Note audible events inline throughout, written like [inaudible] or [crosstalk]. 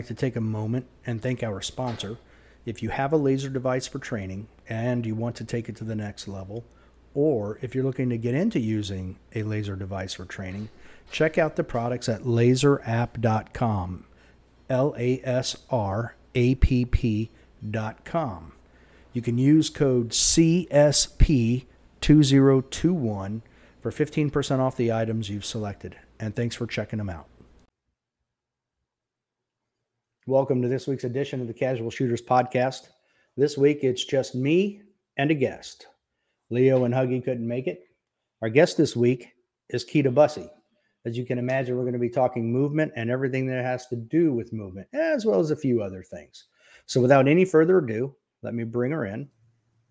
Like to take a moment and thank our sponsor. If you have a laser device for training and you want to take it to the next level, or if you're looking to get into using a laser device for training, check out the products at lasrapp.com. L A S R A P P.com. You can use code CSP2021 for 15% off the items you've selected. And thanks for checking them out. Welcome to this week's edition of the Casual Shooters Podcast. This week it's just me and a guest. Leo and Huggy couldn't make it. Our guest this week is Kita Busse. As you can imagine, we're going to be talking movement and everything that has to do with movement, as well as a few other things. So, without any further ado, let me bring her in.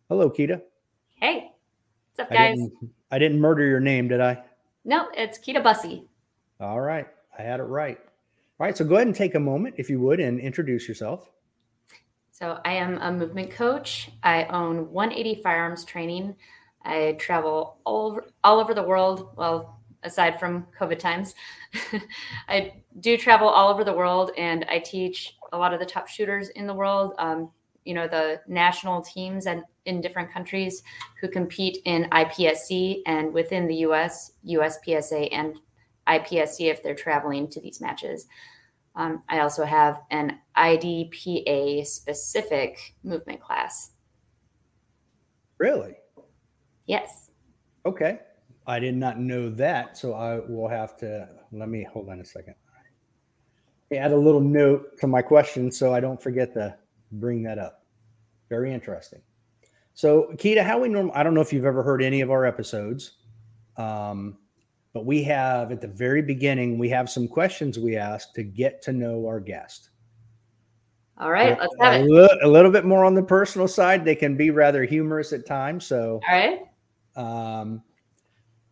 Hello, Kita. Hey, what's up, I guys? didn't, I didn't murder your name, did I? No, it's Kita Busse. All right. I had it right. All right. So, go ahead and take a moment, if you would, and introduce yourself. So, I am a movement coach. I own 180 Firearms Training. I travel all over, all over the world. Well, aside from COVID times, [laughs] I do travel all over the world and I teach a lot of the top shooters in the world. Um, you know, the national teams and in different countries who compete in IPSC and within the US, USPSA and IPSC if they're traveling to these matches. Um, I also have an IDPA specific movement class. Really? Yes. Okay. I did not know that. So, I will have to let me hold on a second. Add a little note to my question so I don't forget to bring that up. Very interesting. So, Kita, how we normal? I don't know if you've ever heard any of our episodes, um, but we have at the very beginning we have some questions we ask to get to know our guest. All right, let's have a, it. li- a little bit more on the personal side. They can be rather humorous at times. So, All right. um,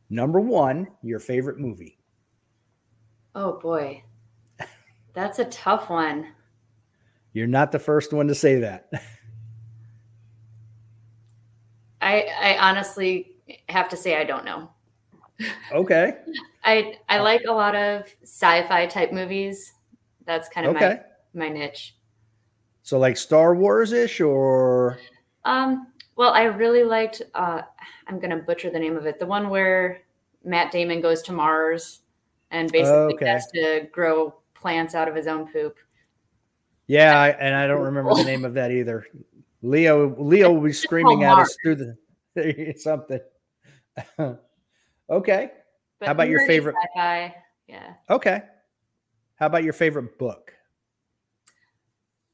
number one, your favorite movie. Oh boy. That's a tough one. You're not the first one to say that. I I honestly have to say I don't know. Okay. I I like a lot of sci-fi type movies. That's kind of Okay. my my niche. So like Star Wars ish or Um well, I really liked uh I'm going to butcher the name of it. The one where Matt Damon goes to Mars and basically Okay. has to grow plants out of his own poop. yeah, I, and I don't [laughs] remember the name of that either. Leo Leo will be screaming at us through the [laughs] something. [laughs] okay. But How about your favorite- sci-fi? Yeah. Okay. How about your favorite book?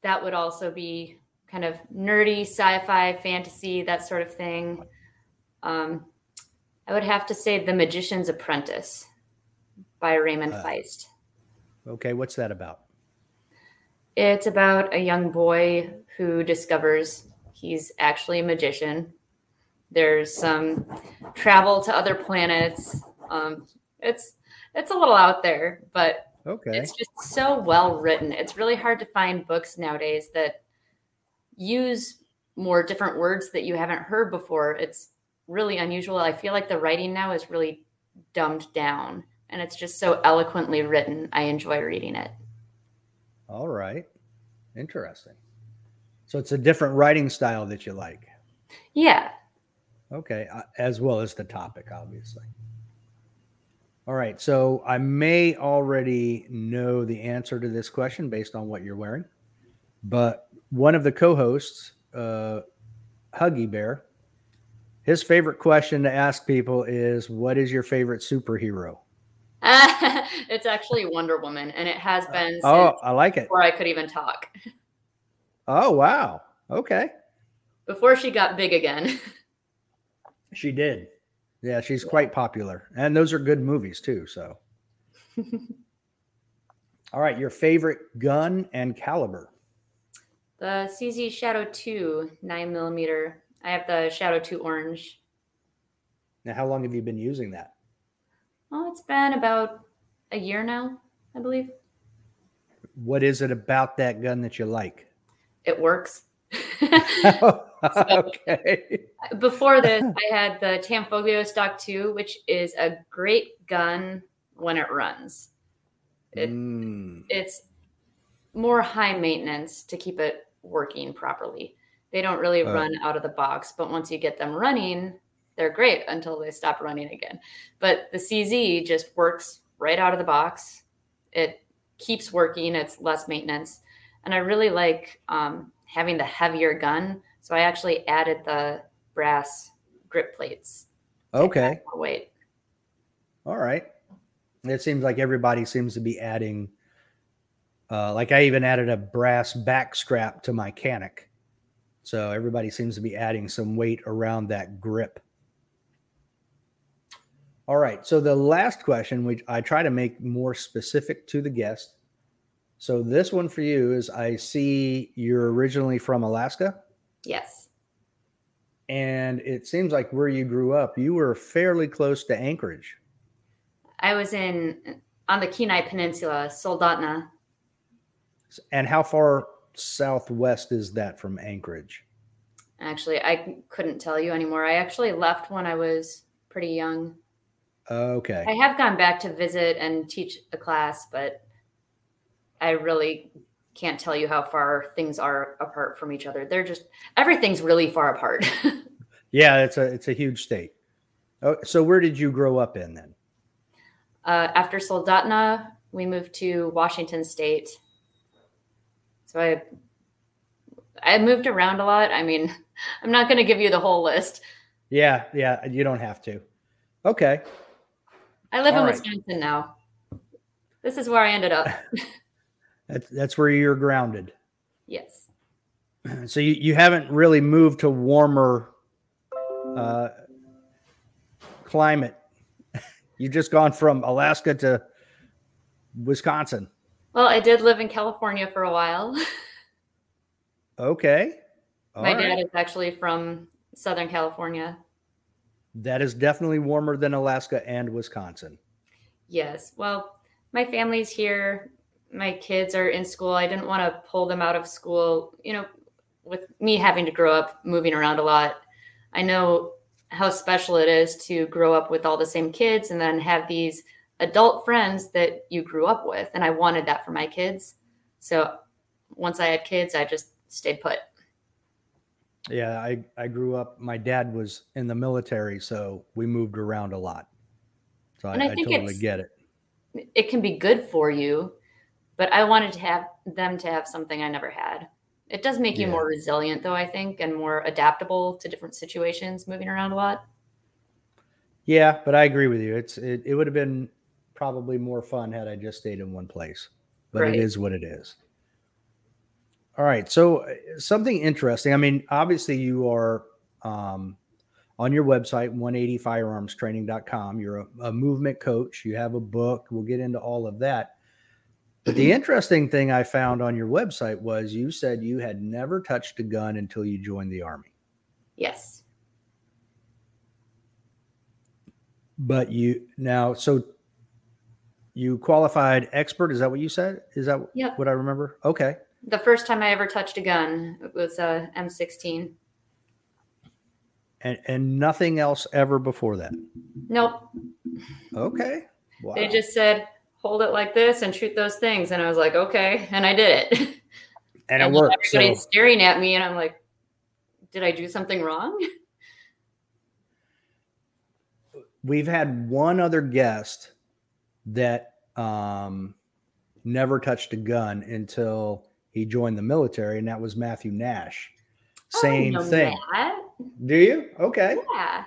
that would also be kind of nerdy sci-fi fantasy that sort of thing um, i would have to say the magician's apprentice by raymond Uh. feist Okay, what's that about? it's about a young boy who discovers he's actually a magician there's some travel to other planets um, it's it's a little out there but Okay. it's just so well written. It's really hard to find books nowadays that use more different words that you haven't heard before. It's really unusual. I feel like the writing now is really dumbed down and it's just so eloquently written. I enjoy reading it. All right. Interesting. So it's a different writing style that you like. Yeah. Okay, uh, as well as the topic, obviously. All right, so I may already know the answer to this question based on what you're wearing, but one of the co-hosts, uh, Huggy Bear, his favorite question to ask people is, "What is your favorite superhero?" [laughs] it's actually Wonder Woman and it has been since Oh, I like it. before I could even talk. Oh, wow. Okay, Before she got big again. [laughs] she did. Yeah, she's quite popular, and those are good movies too. So, [laughs] all right, your favorite gun and caliber. The CZ Shadow 2 9 millimeter. I have the Shadow 2 orange. Now, how long have you been using that? Oh, it's been about a year now, I believe. What is it about that gun that you like? It works. [laughs] [laughs] [laughs] okay. Before this, [laughs] I had the Tanfoglio Stock 2, which is a great gun when it runs. It, Mm, It's more high maintenance to keep it working properly. They don't really Uh. run out of the box, but once you get them running, they're great until they stop running again. But the CZ just works right out of the box. It keeps working. It's less maintenance, and I really like um, having the heavier gun. So I actually added the brass grip plates. Okay. add weight. All right. It seems like everybody seems to be adding. Uh, like I even added a brass back strap to my Canik, so everybody seems to be adding some weight around that grip. All right. So the last question, which I try to make more specific to the guest. So this one for you is: I see you're originally from Alaska, Yes. and it seems like where you grew up, you were fairly close to Anchorage. I was in on the Kenai Peninsula, Soldotna. And how far southwest is that from Anchorage? Actually, I couldn't tell you anymore. I actually left when I was pretty young. Okay. I have gone back to visit and teach a class, but I really can't tell you how far things are apart from each other. They're just everything's really far apart. [laughs] Yeah, it's a it's a huge state. Oh, so where did you grow up in then? uh, after Soldotna, we moved to Washington State. So I I moved around a lot. I mean, [laughs] I'm not going to give you the whole list. Yeah, yeah, you don't have to. Okay. I live All in right. Wisconsin now. This is where I ended up. [laughs] That's that's where you're grounded. yes. [clears throat] So you, you haven't really moved to warmer uh, climate. [laughs] You've just gone from Alaska to Wisconsin. Well, I did live in California for a while. [laughs] Okay. All My right. dad is actually from Southern California. That is definitely warmer than Alaska and Wisconsin. Yes. Well, my family's here. My kids are in school. I didn't want to pull them out of school. You know, with me having to grow up moving around a lot, I know how special it is to grow up with all the same kids and then have these adult friends that you grew up with. And I wanted that for my kids. So once I had kids, I just stayed put. Yeah, I, I grew up, my dad was in the military, so we moved around a lot. So I, And I I think totally get it. it can be good for you, but I wanted to have them to have something I never had. It does make you Yeah. more resilient, though, I think, and more adaptable to different situations, moving around a lot. Yeah, but I agree with you. It's it, it would have been probably more fun had I just stayed in one place. But Right. it is what it is. All right. So uh, something interesting. I mean, obviously you are um, on your website, 180firearmstraining.com. You're a, a movement coach. You have a book. We'll get into all of that. But the interesting thing I found on your website was you said you had never touched a gun until you joined the army. Yes. But you now, so you qualified expert. Is that what you said? Is that Yep. what I remember? Okay. The first time I ever touched a gun it was uh, a M16. And and nothing else ever before that. Nope. Okay. Wow. They just said, hold it like this and shoot those things. And I was like, okay. And I did it. [laughs] and it then worked. So Everybody's staring at me, and I'm like, did I do something wrong? [laughs] we've had one other guest that um, never touched a gun until he joined the military, and that was Matthew Nash. Same Oh, no, thing. Matt. Do you? Okay. Yeah.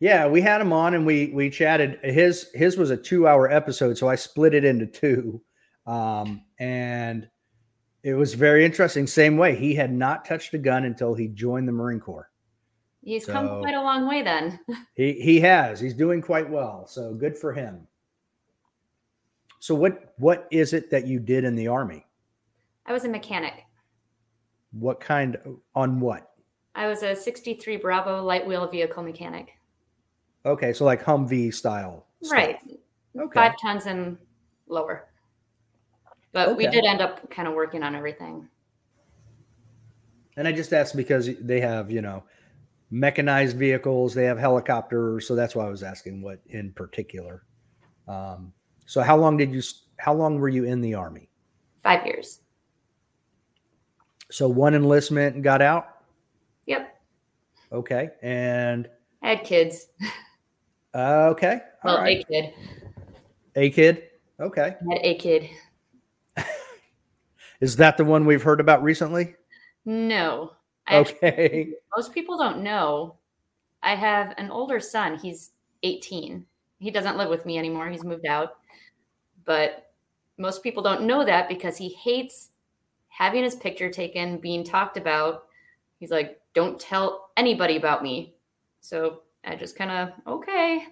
Yeah, we had him on and we we chatted. His his was a two hour episode, so I split it into two, um, and it was very interesting. Same way, he had not touched a gun until he joined the Marine Corps. He's come quite a long way then. [laughs] He he has. He's doing quite well. So good for him. So what what is it that you did in the army? I was a mechanic. What kind on what? I was a 63 Bravo light wheel vehicle mechanic. Okay, so like Humvee style. stuff. Right. Okay. Five tons and lower. But we did end up kind of working on everything. And I just asked because they have, you know, mechanized vehicles, they have helicopters, so that's why I was asking what in particular. Um, so how long did you how long were you in the army? Five years. So one enlistment and got out. Yep. Okay, and I had kids. [laughs] uh, okay, Well, all right, a kid. a kid. Okay, had a kid. [laughs] is that the one we've heard about recently? No. I Okay, most people don't know. I have an older son. He's 18. He doesn't live with me anymore. He's moved out. But most people don't know that because he hates having his picture taken, being talked about. He's like, don't tell anybody about me. So I just kind of, okay.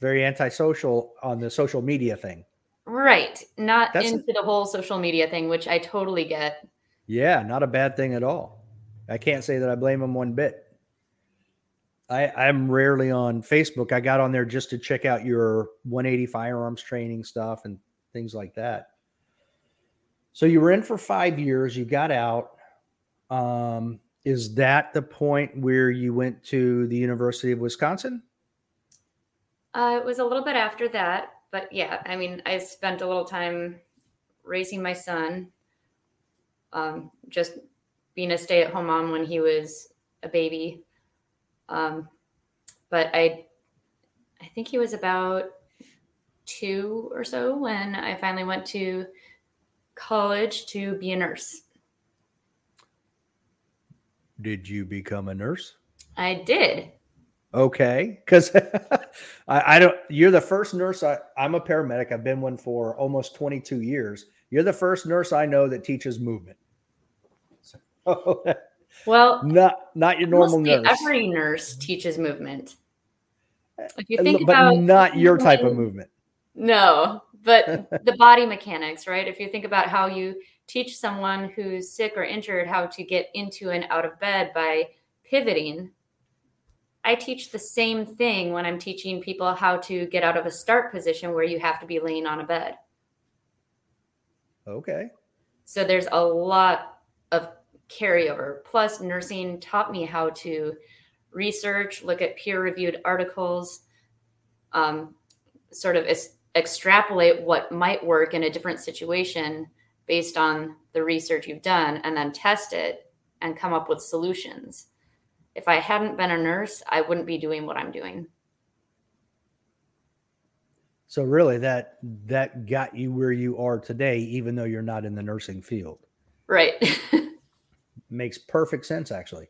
very antisocial on the social media thing. Right. Not That's- into the whole social media thing, which I totally get. Yeah, not a bad thing at all. I can't say that I blame him one bit. I, I'm rarely on Facebook. I got on there just to check out your 180 firearms training stuff and things like that. So you were in for five years. You got out. Um, is that the point where you went to the University of Wisconsin? Uh, it was a little bit after that, but yeah, I mean, I spent a little time raising my son, um, just being a stay-at-home mom when he was a baby. Um, but I, I think he was about two or so when I finally went to college to be a nurse. Did you become a nurse? I did. Okay, because [laughs] I, I don't. You're the first nurse. I, I'm a paramedic. I've been one for almost 22 years. You're the first nurse I know that teaches movement. So, [laughs] Well, not not your normal nurse, every nurse teaches movement. If you Uh, think but about not your type of movement. No, but [laughs] the body mechanics, right? If you think about how you teach someone who's sick or injured how to get into and out of bed by pivoting, I teach the same thing when I'm teaching people how to get out of a start position where you have to be laying on a bed. Okay, So there's a lot of carryover. Plus, nursing taught me how to research, look at peer reviewed articles, um, sort of es- extrapolate what might work in a different situation based on the research you've done, and then test it and come up with solutions. If I hadn't been a nurse, I wouldn't be doing what I'm doing. so really that that got you where you are today, even though you're not in the nursing field. Right. [laughs] makes perfect sense actually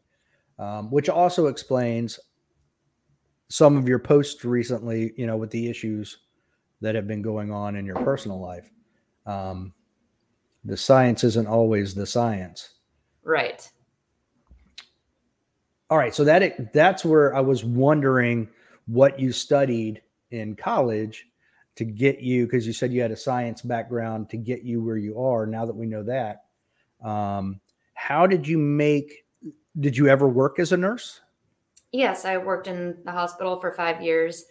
um, which also explains some of your posts recently you know with the issues that have been going on in your personal life um, the science isn't always the science right. all right so that that's where i was wondering what you studied in college to get you because you said you had a science background to get you where you are now that we know that um, how did you make did you ever work as a nurse Yes, I worked in the hospital for five years.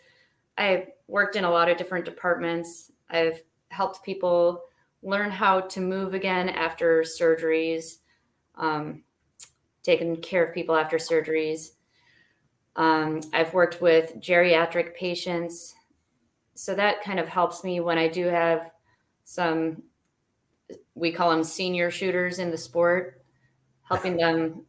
I worked in a lot of different departments. I've helped people learn how to move again after surgeries, um, taken care of people after surgeries. Um, I've worked with geriatric patients. So that kind of helps me when I do have some, we call them senior shooters in the sport, helping them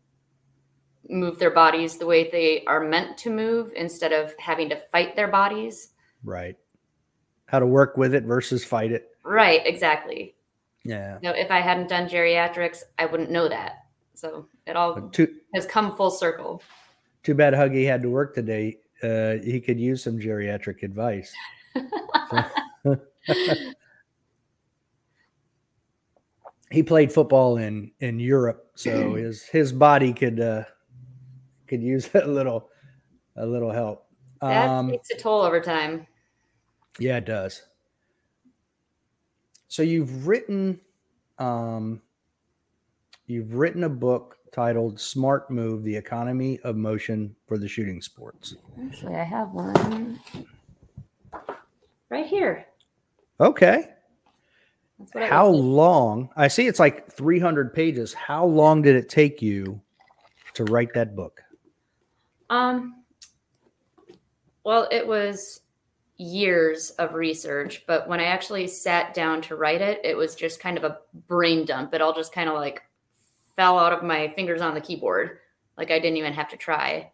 move their bodies the way they are meant to move instead of having to fight their bodies. right how to work with it versus fight it Right, exactly. yeah Now, if I hadn't done geriatrics, I wouldn't know that. So it all too has come full circle. too bad huggy had to work today uh, he could use some geriatric advice [laughs] he played football in in Europe, so [clears throat] his his body could uh, could use [laughs] a little a little help. That Um, takes a toll over time. yeah, it does. So you've written um, you've written a book titled "Smart Move: The Economy of Motion for the Shooting Sports." Actually, I have one right here. Okay. That's what it How long? I see it's like 300 pages. How long did it take you to write that book? Um, well, it was years of research, but when I actually sat down to write it, it was just kind of a brain dump. It all just kind of like fell out of my fingers on the keyboard. Like I didn't even have to try.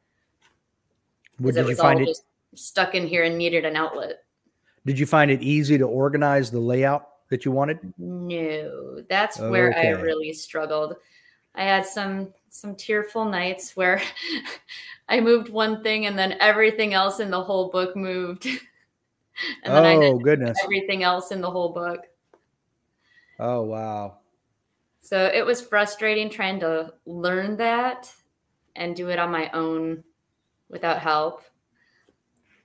What, did you was find it? just stuck in here and needed an outlet. Did you find it easy to organize the layout that you wanted? No, that's where I really struggled. I had some some tearful nights where [laughs] I moved one thing and then everything else in the whole book moved. [laughs] [laughs] and then I oh goodness! everything else in the whole book. Oh wow! So it was frustrating trying to learn that and do it on my own without help.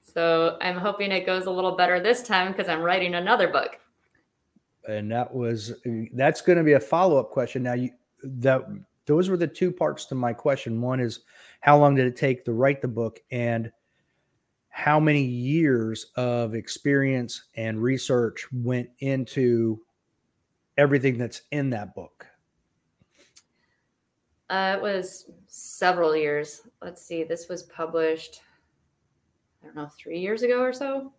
So I'm hoping it goes a little better this time because I'm writing another book. And that was that's going to be a follow up question. Now you that those were the two parts to my question. One is how long did it take to write the book, and how many years of experience and research went into everything that's in that book? Uh, it was several years. Let's see, this was published, I don't know, three years ago or so.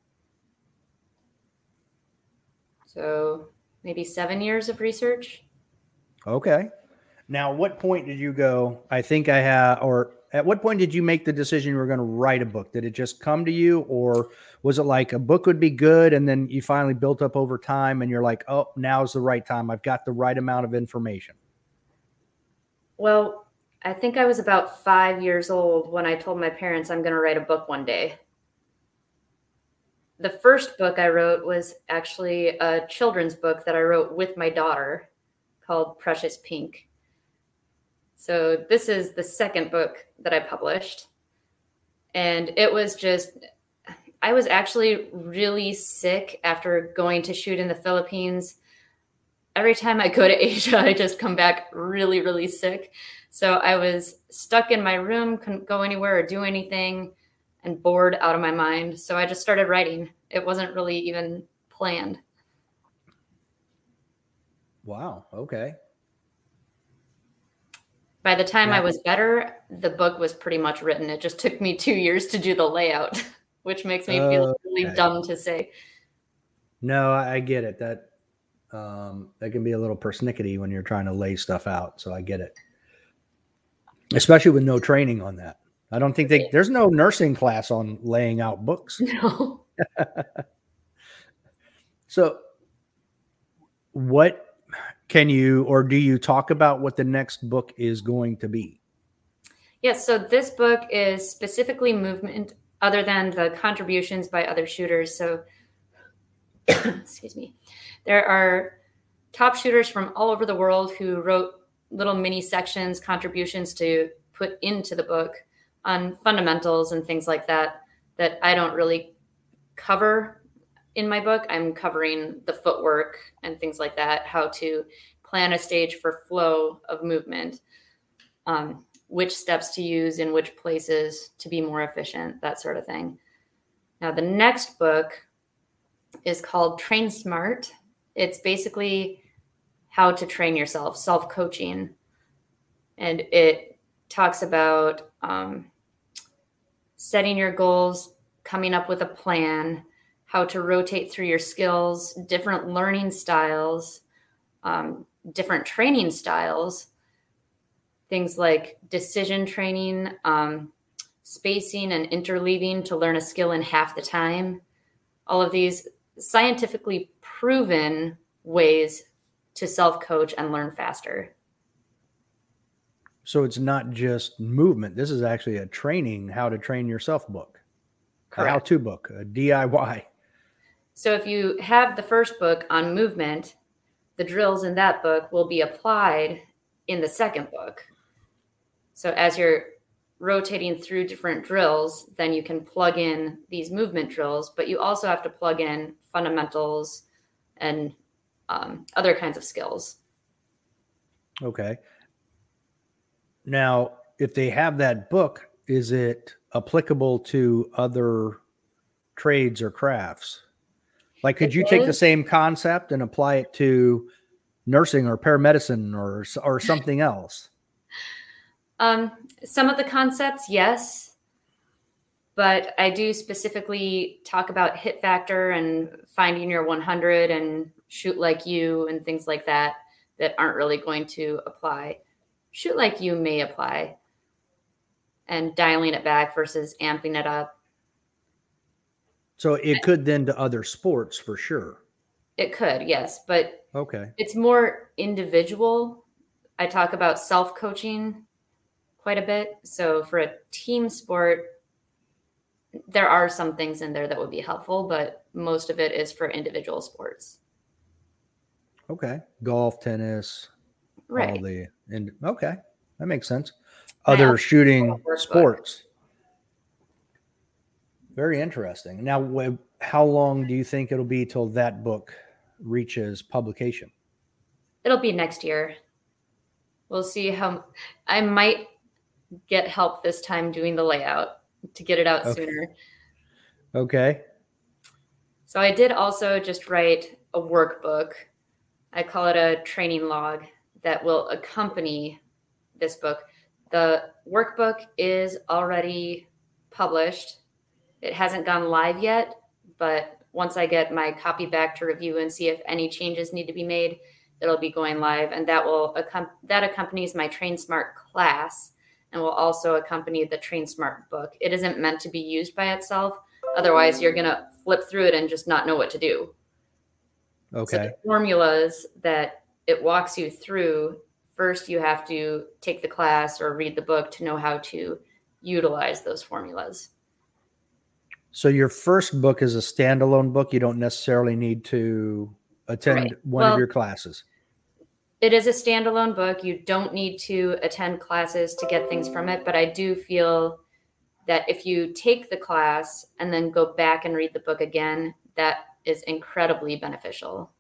So maybe seven years of research. Okay. Now, what point did you go? I think I have, or at what point did you make the decision you were going to write a book? Did it just come to you, or was it like a book would be good and then you finally built up over time and you're like, oh, now's the right time. I've got the right amount of information. Well, I think I was about five years old when I told my parents I'm going to write a book one day. The first book I wrote was actually a children's book that I wrote with my daughter called Precious Pink. So, this is the second book that I published. And it was just, I was actually really sick after going to shoot in the Philippines every time I go to [laughs] Asia, I just come back really, really sick. So I was stuck in my room, couldn't go anywhere or do anything, and bored out of my mind. So I just started writing. It wasn't really even planned. Wow. Okay. By the time I was better, the book was pretty much written. It just took me [laughs] two years to do the layout, [laughs] which makes me feel really Okay. dumb to say. No, I I get it. That um, that can be a little persnickety when you're trying to lay stuff out. So I get it, especially with no training on that. I don't think they, there's no nursing class on laying out books. [laughs] No. So, what can you or do you talk about what the next book is going to be? Yes, so this book is specifically movement other than the contributions by other shooters. So, [coughs] excuse me, there are top shooters from all over the world who wrote little mini sections, contributions to put into the book on fundamentals and things like that, that I don't really cover in my book. I'm covering the footwork and things like that, how to plan a stage for flow of movement. Um, which steps to use in which places to be more efficient, that sort of thing. Now, the next book is called Train Smart. It's basically how to train yourself, self coaching. And it talks about um, setting your goals, coming up with a plan, how to rotate through your skills, different learning styles, um, different training styles things like decision training, um, spacing, and interleaving to learn a skill in half the time. All of these scientifically proven ways to self coach and learn faster. So it's not just movement. This is actually a training how to train yourself book, a how Correct. to book, a DIY. So if you have the first book on movement, the drills in that book will be applied in the second book. So as you're rotating through different drills, then you can plug in these movement drills, but you also have to plug in fundamentals and um, other kinds of skills. Okay. Now, if they have that book, is it applicable to other trades or crafts? Like, could you take the same concept and apply it to nursing or paramedicine or or something else? Um, some of the concepts, yes, but I do specifically talk about hit factor and finding your 100 and shoot like you and things like that that aren't really going to apply shoot like you may apply and dialing it back versus amping it up. So it could then to other sports for sure. It could, yes, but Okay. it's more individual. I talk about self coaching quite a bit. So for a team sport, there are some things in there that would be helpful, but most of it is for individual sports. Okay. Golf, tennis, all Right. the and okay. That makes sense. Other shooting sports. Very interesting. Now, how long do you think it'll be till that book reaches publication? It'll be next year. We'll see how I might get help this time doing the layout to get it out Okay. sooner. Okay. So I did also just write a workbook. I call it a training log that will accompany this book. The workbook is already published. It hasn't gone live yet, but once I get my copy back to review and see if any changes need to be made, it'll be going live and that will that accompanies my Train Smart class and will also accompany the Train Smart book. It isn't meant to be used by itself. Otherwise, you're going to flip through it and just not know what to do. So Okay. the formulas that it walks you through, first you have to take the class or read the book to know how to utilize those formulas. So your first book is a standalone book. You don't necessarily need to attend Right. one Well- of your classes. It is a standalone book. You don't need to attend classes to get things from it, but I do feel that if you take the class and then go back and read the book again, that is incredibly beneficial.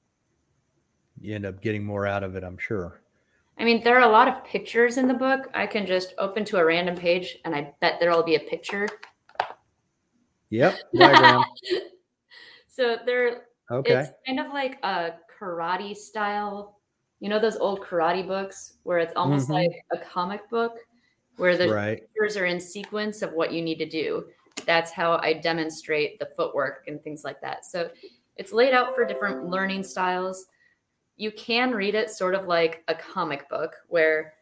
You end up getting more out of it, I'm sure. I mean, there are a lot of pictures in the book. I can just open to a random page and I bet there'll be a picture. Yep. [laughs] Diagram. So there Okay. it's kind of like a karate style. You know those old karate books where it's almost Mhm. like a comic book where the right. pictures are in sequence of what you need to do. That's how I demonstrate the footwork and things like that. So it's laid out for different learning styles. You can read it sort of like a comic book where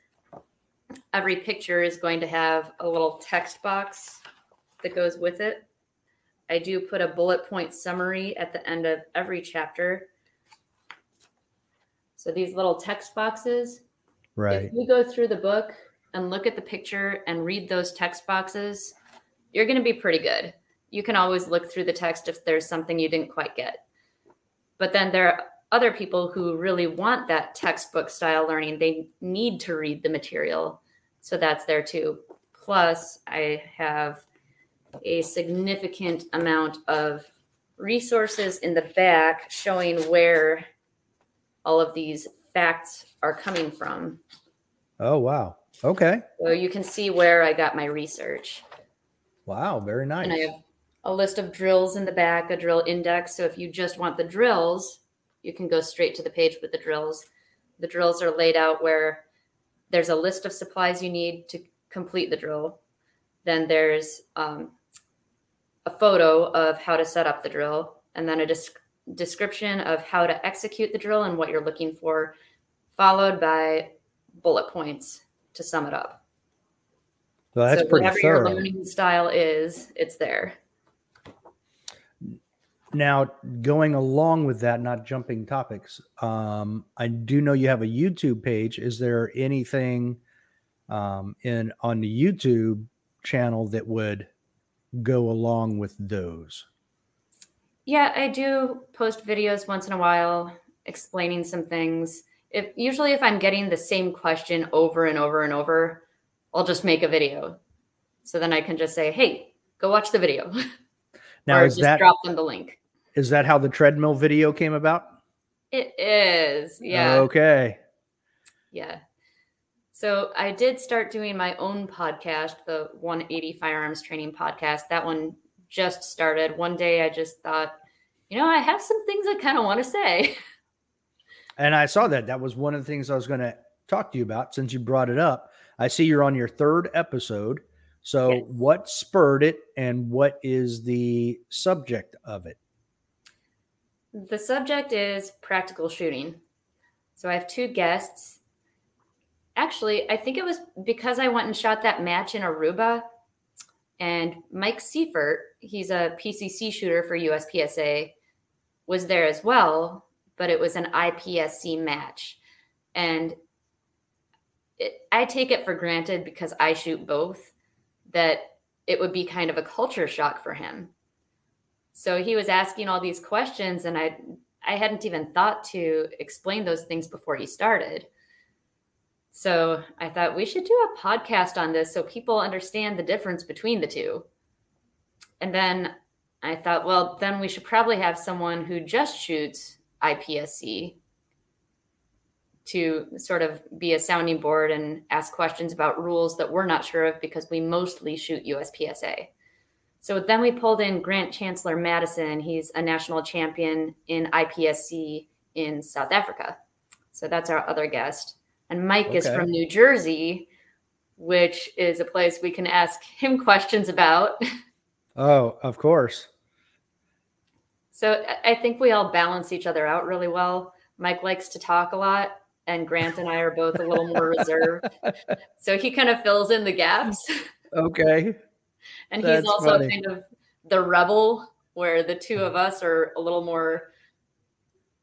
every picture is going to have a little text box that goes with it. I do put a bullet point summary at the end of every chapter. So these little text boxes, Right. if you go through the book and look at the picture and read those text boxes, you're going to be pretty good. You can always look through the text if there's something you didn't quite get. But then there are other people who really want that textbook style learning. They need to read the material. So that's there too. Plus, I have a significant amount of resources in the back showing where all of these facts are coming from. Oh wow. Okay. So you can see where I got my research. Wow. Very nice. And I have a list of drills in the back, a drill index. So if you just want the drills, you can go straight to the page with the drills. The drills are laid out where there's a list of supplies you need to complete the drill. Then there's um, a photo of how to set up the drill, and then a disc- description of how to execute the drill and what you're looking for, followed by bullet points to sum it up. so that's so pretty whatever your thorough. learning style is, it's there. Now, going along with that, not jumping topics, um, I do know you have a YouTube page. Is there anything um, in on the YouTube channel that would go along with those? Yeah, I do post videos once in a while explaining some things. If usually if I'm getting the same question over and over and over, I'll just make a video. So then I can just say, "Hey, go watch the video." [laughs] Now, or is just that drop them the link. is that how the treadmill video came about? It is. Yeah. Okay. Yeah. So I did start doing my own podcast, the 180 Firearms Training Podcast. That one just started. One day I just thought, you know, I have some things I kind of want to say. And I saw that. That was one of the things I was going to talk to you about since you brought it up. I see you're on your third episode. So, Yes. what spurred it and what is the subject of it? The subject is practical shooting. So I have two guests. Actually, I think it was because I went and shot that match in Aruba. And Mike Seifert, he's a PCC shooter for USPSA, was there as well, but it was an IPSC match. And it, I take it for granted because I shoot both that it would be kind of a culture shock for him. So he was asking all these questions, and I I hadn't even thought to explain those things before he started. So I thought we should do a podcast on this so people understand the difference between the two. And then I thought, well, then we should probably have someone who just shoots IPSC to sort of be a sounding board and ask questions about rules that we're not sure of because we mostly shoot USPSA. So then we pulled in Grant Chancellor Madison. He's a national champion in IPSC in South Africa. So that's our other guest. And Mike okay. is from New Jersey, which is a place we can ask him [laughs] questions about. Oh, of course. So I think we all balance each other out really well. Mike likes to talk a lot, and Grant and I are both a little more [laughs] reserved. So he kind of fills in the gaps. Okay. [laughs] and That's he's also funny. kind of the rebel, where the two of us are a little more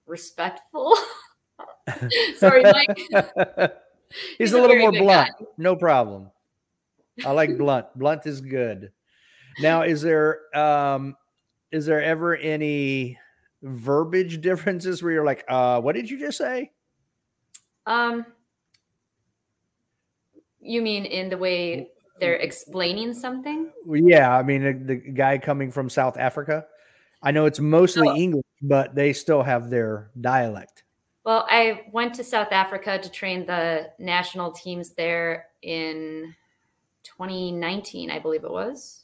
respectful. [laughs] Sorry, Mike. [laughs] he's, he's, a, a little more blunt. Guy. No problem. I like [laughs] blunt. Blunt is good. Now, is there um is there ever any verbiage differences where you're like, uh, what did you just say? Um you mean in the way they're explaining something? Yeah, I mean the, the guy coming from South Africa. I know it's mostly oh. English, but they still have their dialect. Well, I went to South Africa to train the national teams there in 2019, I believe it was.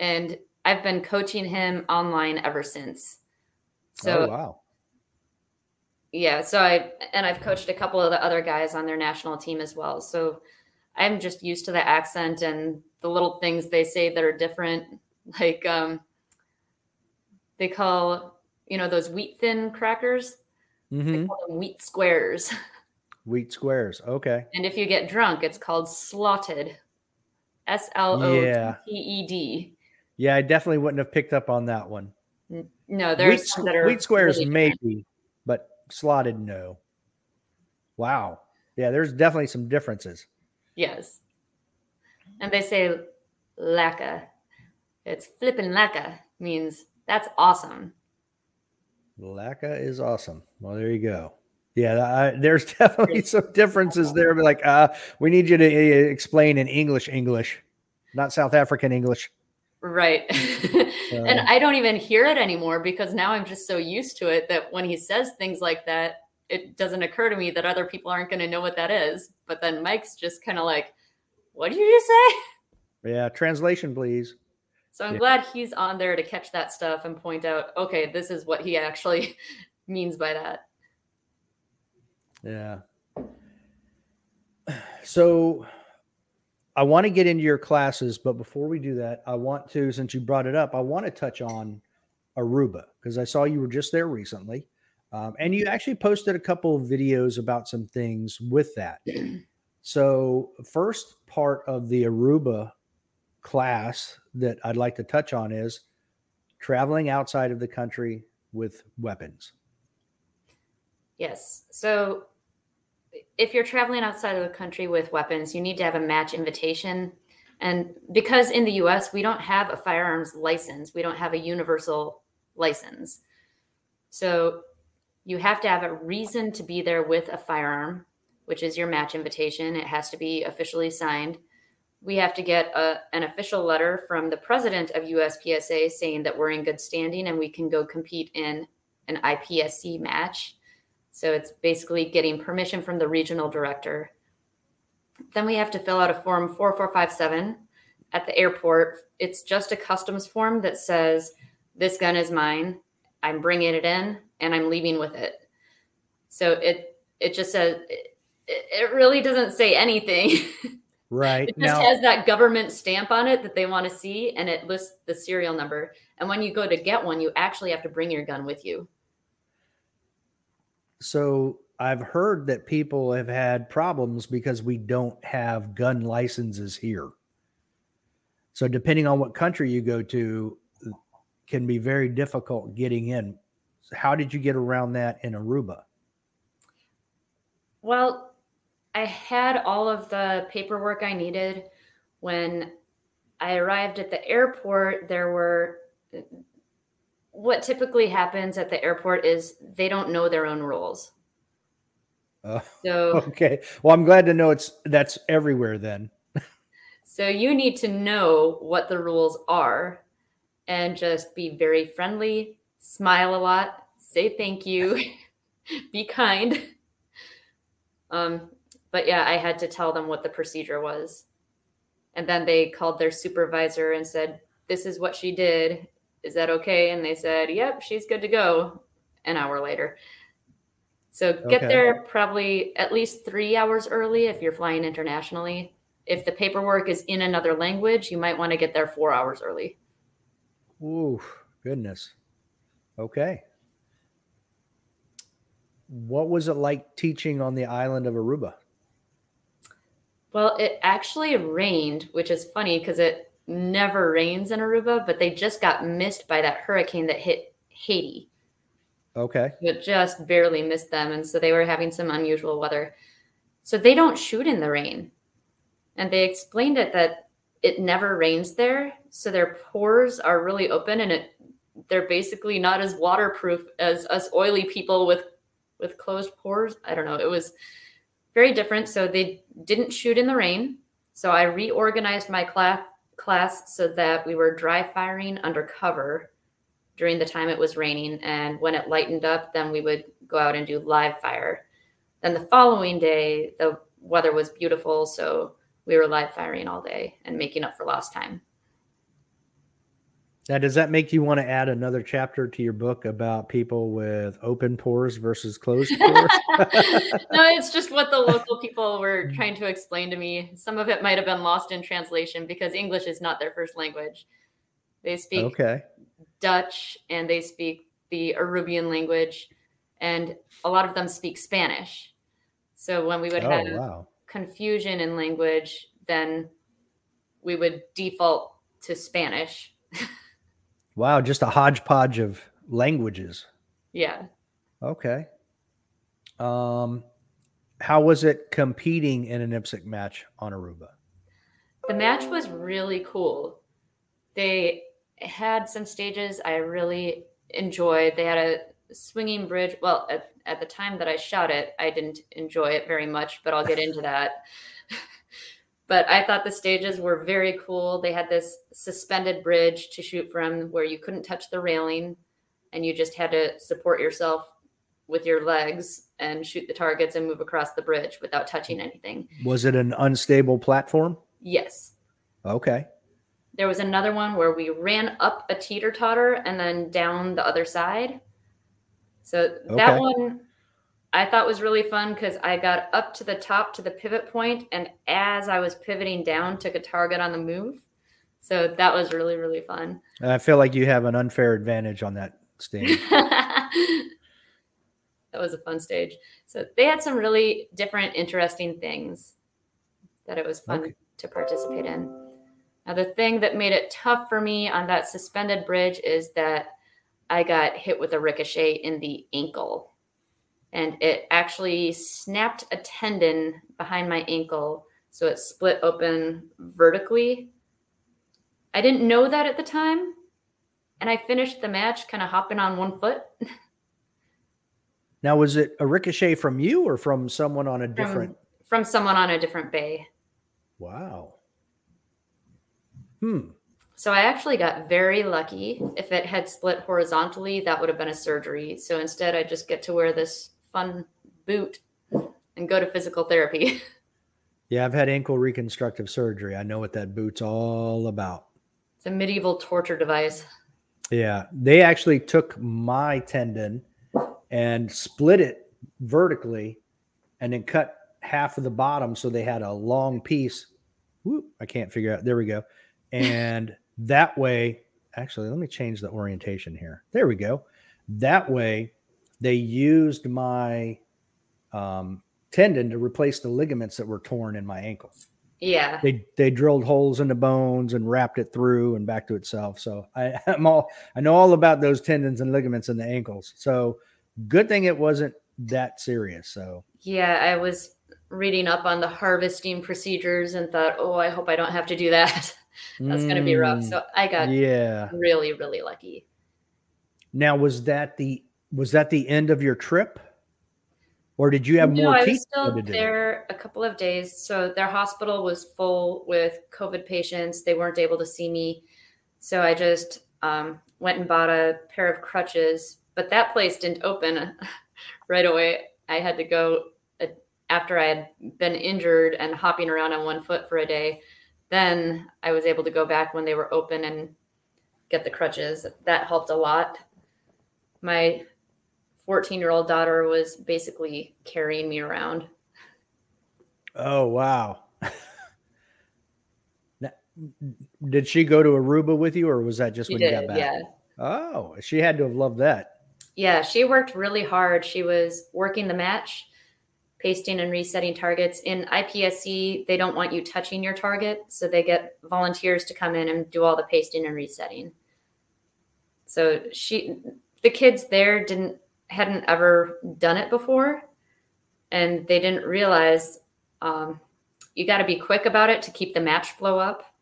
And I've been coaching him online ever since. So, oh, wow. Yeah. So I, and I've coached a couple of the other guys on their national team as well. So I'm just used to the accent and the little things they say that are different. Like, um, they call, you know, those wheat thin crackers Mm-hmm. wheat squares. [laughs] Wheat squares. Okay. And if you get drunk, it's called slotted. S L O T E D. Yeah, I definitely wouldn't have picked up on that one. No, there's wheat, wheat squares really maybe, but slotted no. Wow. Yeah, there's definitely some differences. Yes. And they say lekker. It's flipping lekker means that's awesome. Lekker is awesome. Well, there you go. Yeah, I, there's [laughs] definitely some differences there. But like, uh, we need you to uh, explain in English, English, not South African English. Right. [laughs] and I don't even hear it anymore because now I'm just so used to it that when he says things like that, it doesn't occur to me that other people aren't going to know what that is. But then Mike's just kind of like, what did you just say? Yeah, translation, please. So I'm yeah. glad he's on there to catch that stuff and point out, okay, this is what he actually [laughs] means by that. Yeah. [sighs] So I want to get into your classes, but before we do that, I want to, since you brought it up, I want to touch on Aruba because I saw you were just there recently. Um, and you actually posted a couple of videos about some things with that. [clears throat] So, first part of the Aruba class that I'd like to touch on is traveling outside of the country with weapons. Yes. So if you're traveling outside of the country with weapons, you need to have a match invitation. And because in the US, we don't have a firearms license, we don't have a universal license. So you have to have a reason to be there with a firearm, which is your match invitation. It has to be officially signed we have to get a, an official letter from the president of USPSA saying that we're in good standing and we can go compete in an IPSC match. So it's basically getting permission from the regional director. Then we have to fill out a form 4457 at the airport. It's just a customs form that says, This gun is mine. I'm bringing it in and I'm leaving with it. So it it just says it, it really doesn't say anything. [laughs] Right. It just now, has that government stamp on it that they want to see, and it lists the serial number. And when you go to get one, you actually have to bring your gun with you. So I've heard that people have had problems because we don't have gun licenses here. So depending on what country you go to, can be very difficult getting in. How did you get around that in Aruba? Well, I had all of the paperwork I needed when I arrived at the airport. There were what typically happens at the airport is they don't know their own rules. Uh, so [laughs] okay, well, I'm glad to know it's that's everywhere then. so you need to know what the rules are, and just be very friendly, smile a lot, say thank you, [laughs] be kind. Um, but yeah, I had to tell them what the procedure was. And then they called their supervisor and said, This is what she did. Is that okay? And they said, Yep, she's good to go an hour later. So get okay. there probably at least three hours early if you're flying internationally. If the paperwork is in another language, you might want to get there four hours early. Ooh, goodness. Okay. What was it like teaching on the island of Aruba? Well, it actually rained, which is funny because it never rains in Aruba, but they just got missed by that hurricane that hit Haiti. Okay. It just barely missed them. And so they were having some unusual weather. So they don't shoot in the rain. And they explained it that it never rains there. So their pores are really open and it they're basically not as waterproof as us oily people with with closed pores. I don't know. It was very different. So they didn't shoot in the rain. So I reorganized my class class so that we were dry firing under cover during the time it was raining. And when it lightened up, then we would go out and do live fire. Then the following day, the weather was beautiful. So we were live firing all day and making up for lost time. Now, does that make you want to add another chapter to your book about people with open pores versus closed [laughs] pores? no, it's just what the local people were mm. trying to explain to me. Some of it might have been lost in translation because English is not their first language. They speak okay. Dutch and they speak the Arubian language, and a lot of them speak Spanish. So when we would oh, have wow. confusion in language, then we would default to Spanish. [laughs] Wow, just a hodgepodge of languages. Yeah. Okay. Um, how was it competing in an IPSC match on Aruba? The match was really cool. They had some stages I really enjoyed. They had a swinging bridge. Well, at, at the time that I shot it, I didn't enjoy it very much, but I'll get into that. [laughs] but I thought the stages were very cool. They had this suspended bridge to shoot from where you couldn't touch the railing and you just had to support yourself with your legs and shoot the targets and move across the bridge without touching anything. Was it an unstable platform? Yes. Okay. There was another one where we ran up a teeter totter and then down the other side. So okay. that one I thought was really fun because I got up to the top to the pivot point, and as I was pivoting down, took a target on the move. So that was really really fun. I feel like you have an unfair advantage on that stage. [laughs] that was a fun stage. So they had some really different, interesting things that it was fun okay. to participate in. Now, the thing that made it tough for me on that suspended bridge is that I got hit with a ricochet in the ankle and it actually snapped a tendon behind my ankle. So it split open vertically. I didn't know that at the time. And I finished the match kind of hopping on one foot. now, was it a ricochet from you or from someone on a different? From, from someone on a different bay. Wow. Hmm. So I actually got very lucky. If it had split horizontally, that would have been a surgery. So instead, I just get to wear this fun boot and go to physical therapy. [laughs] Yeah, I've had ankle reconstructive surgery. I know what that boot's all about. It's a medieval torture device. Yeah, they actually took my tendon and split it vertically and then cut half of the bottom so they had a long piece. Whoop, I can't figure out. There we go. And [laughs] that way, actually, let me change the orientation here. There we go. That way, they used my um, tendon to replace the ligaments that were torn in my ankle. Yeah. They they drilled holes in the bones and wrapped it through and back to itself. So I, [laughs] I'm all I know all about those tendons and ligaments in the ankles. So good thing it wasn't that serious. So yeah, I was reading up on the harvesting procedures and thought, oh, I hope I don't have to do that. [laughs] That's mm, going to be rough. So I got yeah really really lucky. Now was that the was that the end of your trip? Or did you have no, more? I was still there a couple of days. So their hospital was full with COVID patients. They weren't able to see me. So I just um, went and bought a pair of crutches, but that place didn't open [laughs] right away. I had to go uh, after I had been injured and hopping around on one foot for a day. Then I was able to go back when they were open and get the crutches. That helped a lot. My 14 year old daughter was basically carrying me around. Oh, wow. [laughs] Did she go to Aruba with you, or was that just she when did, you got back? Yeah. Oh, she had to have loved that. Yeah, she worked really hard. She was working the match, pasting and resetting targets. In IPSC, they don't want you touching your target, so they get volunteers to come in and do all the pasting and resetting. So she, the kids there didn't hadn't ever done it before and they didn't realize um, you got to be quick about it to keep the match flow up.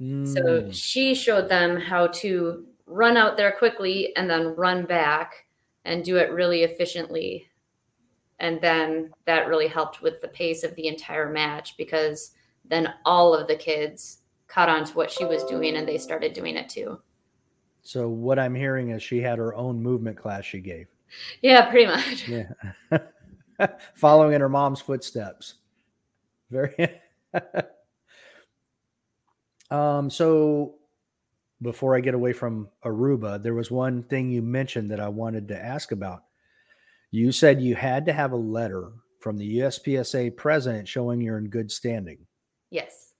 Mm. So she showed them how to run out there quickly and then run back and do it really efficiently. And then that really helped with the pace of the entire match because then all of the kids caught on to what she was doing and they started doing it too. So what I'm hearing is she had her own movement class she gave. Yeah, pretty much. [laughs] Yeah. [laughs] Following in her mom's footsteps. Very [laughs] Um so before I get away from Aruba, there was one thing you mentioned that I wanted to ask about. You said you had to have a letter from the USPSA president showing you're in good standing. Yes.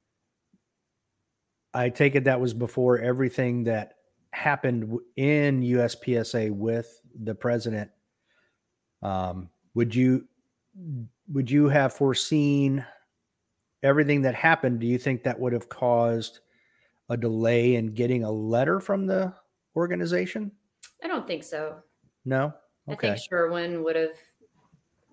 I take it that was before everything that happened in USPSA with the president, um, would you would you have foreseen everything that happened? Do you think that would have caused a delay in getting a letter from the organization? I don't think so. No. Okay. I think Sherwin would have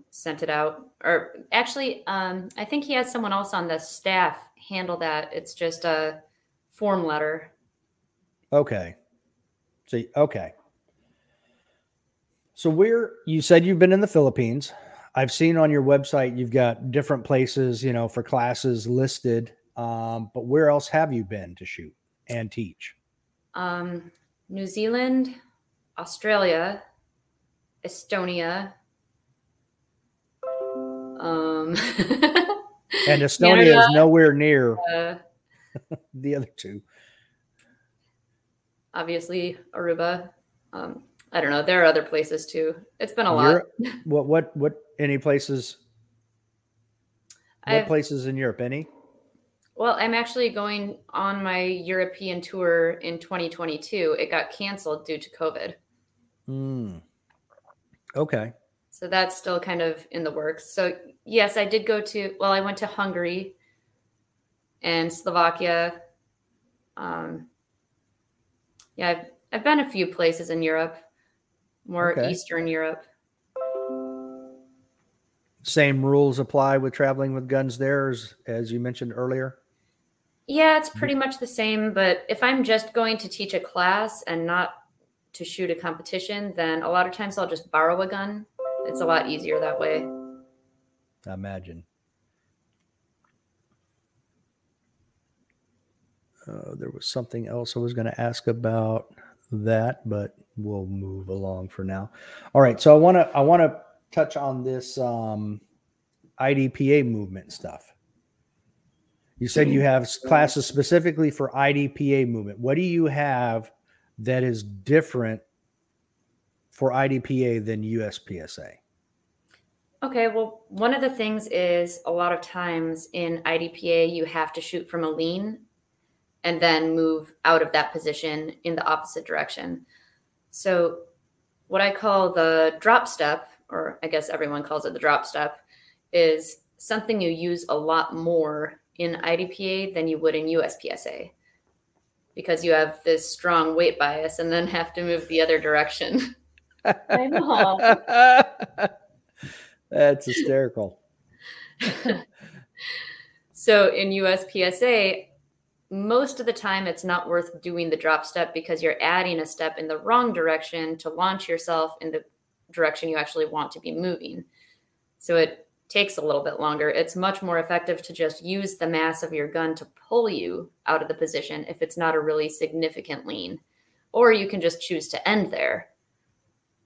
sent it out, or actually, um, I think he has someone else on the staff handle that. It's just a form letter. Okay. See, okay. So where you said you've been in the Philippines. I've seen on your website you've got different places, you know, for classes listed. Um, but where else have you been to shoot and teach? Um, New Zealand, Australia, Estonia. Um, [laughs] and Estonia Canada, is nowhere near uh, [laughs] the other two obviously Aruba. Um, I don't know. There are other places too. It's been a lot. what what what any places? What I've, places in Europe? Any? Well, I'm actually going on my European tour in 2022. It got canceled due to COVID. Hmm. Okay. So that's still kind of in the works. So yes, I did go to. Well, I went to Hungary and Slovakia. Um, yeah, I've, I've been a few places in Europe, more okay. Eastern Europe. Same rules apply with traveling with guns there as, as you mentioned earlier? Yeah, it's pretty mm-hmm. much the same. But if I'm just going to teach a class and not to shoot a competition, then a lot of times I'll just borrow a gun. It's a lot easier that way. I imagine. Uh, there was something else I was going to ask about that, but we'll move along for now. All right, so I want to I want to touch on this um, IDPA movement stuff. You said you have classes specifically for IDPA movement. What do you have that is different for IDPA than USPSA? Okay, well, one of the things is a lot of times in IDPA, you have to shoot from a lean and then move out of that position in the opposite direction. So what I call the drop step, or I guess everyone calls it the drop step, is something you use a lot more in IDPA than you would in USPSA because you have this strong weight bias and then [laughs] have to move the other direction. [laughs] I know. [laughs] That's hysterical. so in USPSA, most of the time it's not worth doing the drop step because you're adding a step in the wrong direction to launch yourself in the direction you actually want to be moving. So it takes a little bit longer. It's much more effective to just use the mass of your gun to pull you out of the position if it's not a really significant lean. Or you can just choose to end there.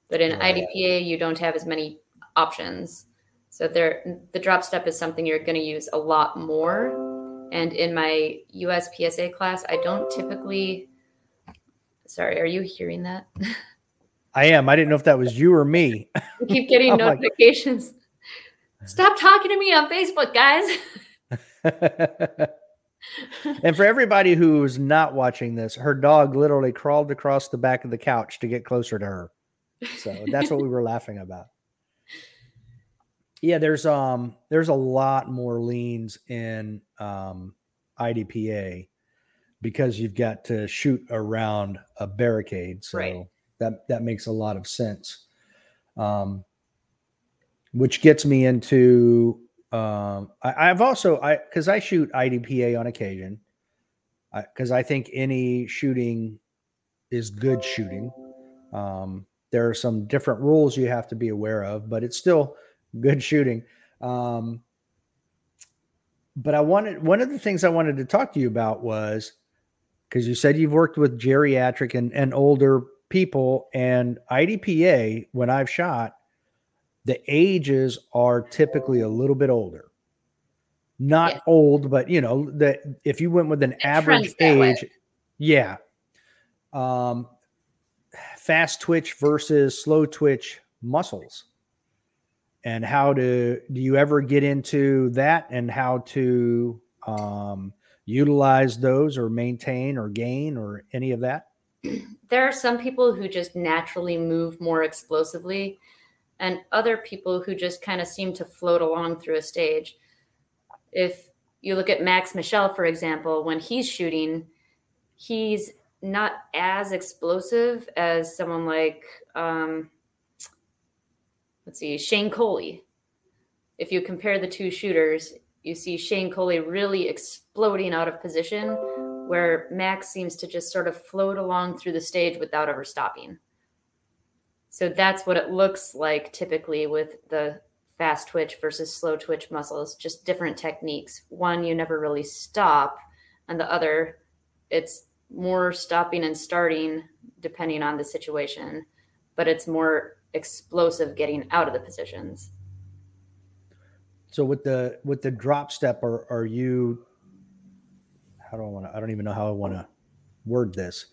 But in right. IDPA, you don't have as many options. So there the drop step is something you're going to use a lot more. And in my USPSA class, I don't typically Sorry, are you hearing that? I am. I didn't know if that was you or me. [laughs] I keep getting [laughs] notifications. Like, Stop talking to me on Facebook, guys. [laughs] and for everybody who's not watching this, her dog literally crawled across the back of the couch to get closer to her. So that's what we were laughing about. Yeah, there's um there's a lot more leans in um IDPA because you've got to shoot around a barricade. So right. that that makes a lot of sense. Um which gets me into um, I, have also I because I shoot IDPA on occasion because I, I, think any shooting is good shooting. Um, there are some different rules you have to be aware of, but it's still good shooting. Um, but I wanted one of the things I wanted to talk to you about was because you said you've worked with geriatric and, and older people and IDPA when I've shot the ages are typically a little bit older. Not yeah. old, but you know, that if you went with an it average age, yeah. Um, fast twitch versus slow twitch muscles. And how to do you ever get into that and how to um, utilize those or maintain or gain or any of that? There are some people who just naturally move more explosively and other people who just kind of seem to float along through a stage. If you look at Max Michel, for example, when he's shooting, he's not as explosive as someone like, um, let's see, Shane Coley. If you compare the two shooters, you see Shane Coley really exploding out of position, where Max seems to just sort of float along through the stage without ever stopping. So that's what it looks like typically with the fast twitch versus slow twitch muscles, just different techniques. One, you never really stop, and the other, it's more stopping and starting depending on the situation, but it's more explosive getting out of the positions. So with the with the drop step, are are you? How do I want to? I don't even know how I want to word this.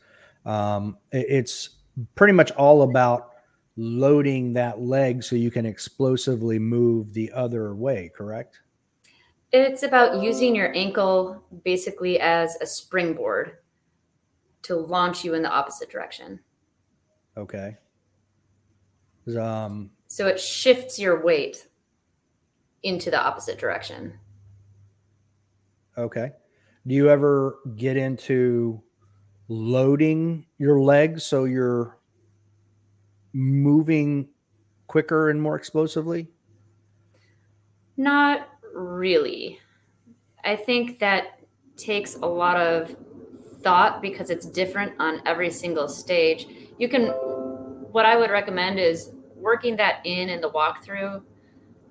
Um, it's pretty much all about loading that leg so you can explosively move the other way, correct? It's about using your ankle basically as a springboard to launch you in the opposite direction. Okay. Um, so it shifts your weight into the opposite direction. Okay. Do you ever get into loading your legs so you're moving quicker and more explosively? Not really. I think that takes a lot of thought because it's different on every single stage. You can, what I would recommend is working that in in the walkthrough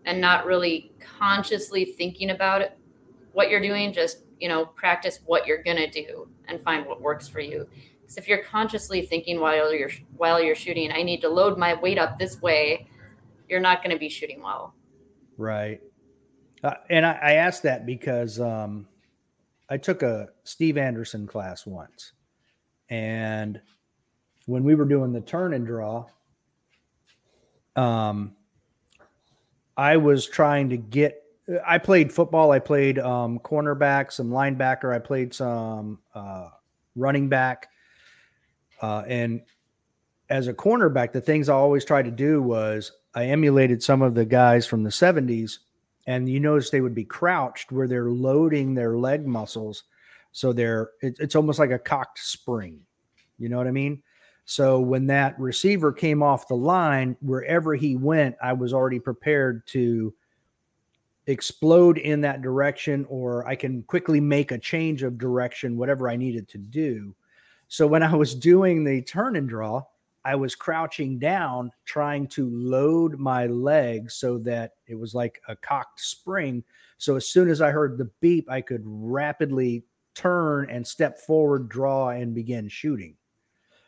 and not really consciously thinking about it, what you're doing. Just, you know, practice what you're to do and find what works for you. Because if you're consciously thinking while you're while you're shooting, I need to load my weight up this way, you're not to be shooting well. Right. Uh, and I, I, asked that because um, I took a Steve Anderson class once, and when we were doing the turn and draw, um, I was trying to get. I played football. I played um, cornerback, some linebacker. I played some uh, running back, uh, and as a cornerback, the things I always tried to do was I emulated some of the guys from the 70s, and you notice they would be crouched where they're loading their leg muscles. So they're it, it's almost like a cocked spring. You know what I mean? So when that receiver came off the line, wherever he went, I was already prepared to explode in that direction, or I can quickly make a change of direction, whatever I needed to do. So when I was doing the turn and draw, I was crouching down, trying to load my legs so that it was like a cocked spring. So as soon as I heard the beep, I could rapidly turn and step forward, draw, and begin shooting.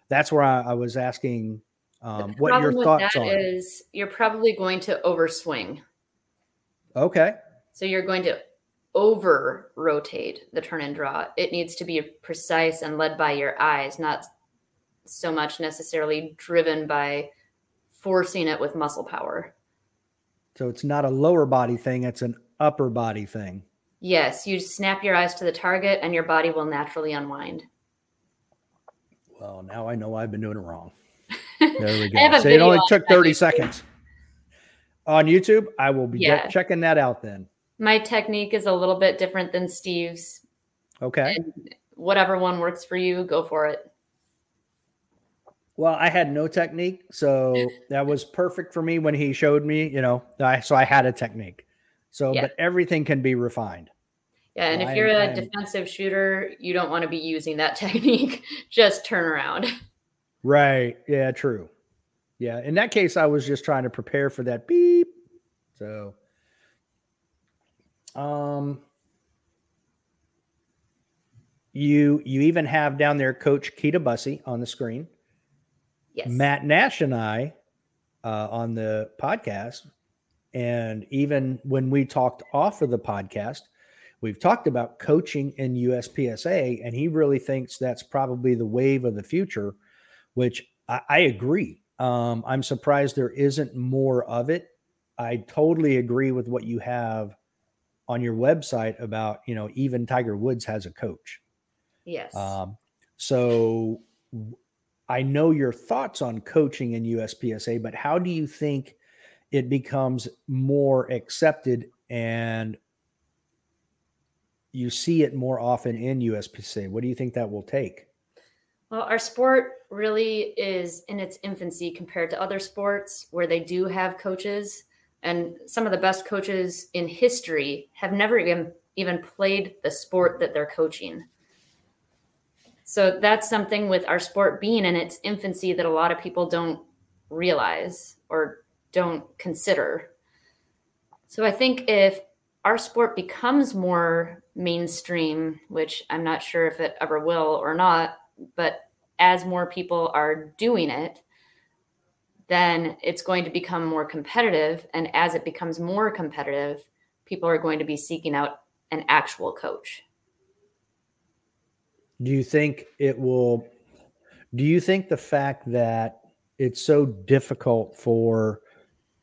That's where I, I was asking um, what your thoughts are. Is you're probably going to overswing. Okay. So you're going to over rotate the turn and draw. It needs to be precise and led by your eyes, not so much necessarily driven by forcing it with muscle power. So it's not a lower body thing, it's an upper body thing. Yes, you snap your eyes to the target and your body will naturally unwind. Well, now I know I've been doing it wrong. [laughs] There we go. so it only took 30 seconds. On YouTube, I will be yeah. checking that out then. My technique is a little bit different than Steve's. Okay. And whatever one works for you, go for it. Well, I had no technique, so that was perfect for me when he showed me. You know, I so I had a technique. So, yeah. but everything can be refined. Yeah, and if you're a defensive shooter, you don't want to be using that [laughs] technique. Just turn around. [laughs] Right. Yeah. True. Yeah. In that case, I was just trying to prepare for that beep. So, um, you you even have down there Coach Kita Busse on the screen. Yes. Matt Nash and I uh, on the podcast, and even when we talked off of the podcast, we've talked about coaching in USPSA, and he really thinks that's probably the wave of the future, which I, I agree. Um, I'm surprised there isn't more of it. I totally agree with what you have on your website about, you know, even Tiger Woods has a coach. Yes. Um, so I know your thoughts on coaching in USPSA, but how do you think it becomes more accepted and you see it more often in USPSA? What do you think that will take? Well, our sport really is in its infancy compared to other sports where they do have coaches. And some of the best coaches in history have never even, even played the sport that they're coaching. So that's something with our sport being in its infancy that a lot of people don't realize or don't consider. So I think if our sport becomes more mainstream, which I'm not sure if it ever will or not, but as more people are doing it, then it's going to become more competitive. And as it becomes more competitive, people are going to be seeking out an actual coach. Do you think it will? Do you think the fact that it's so difficult for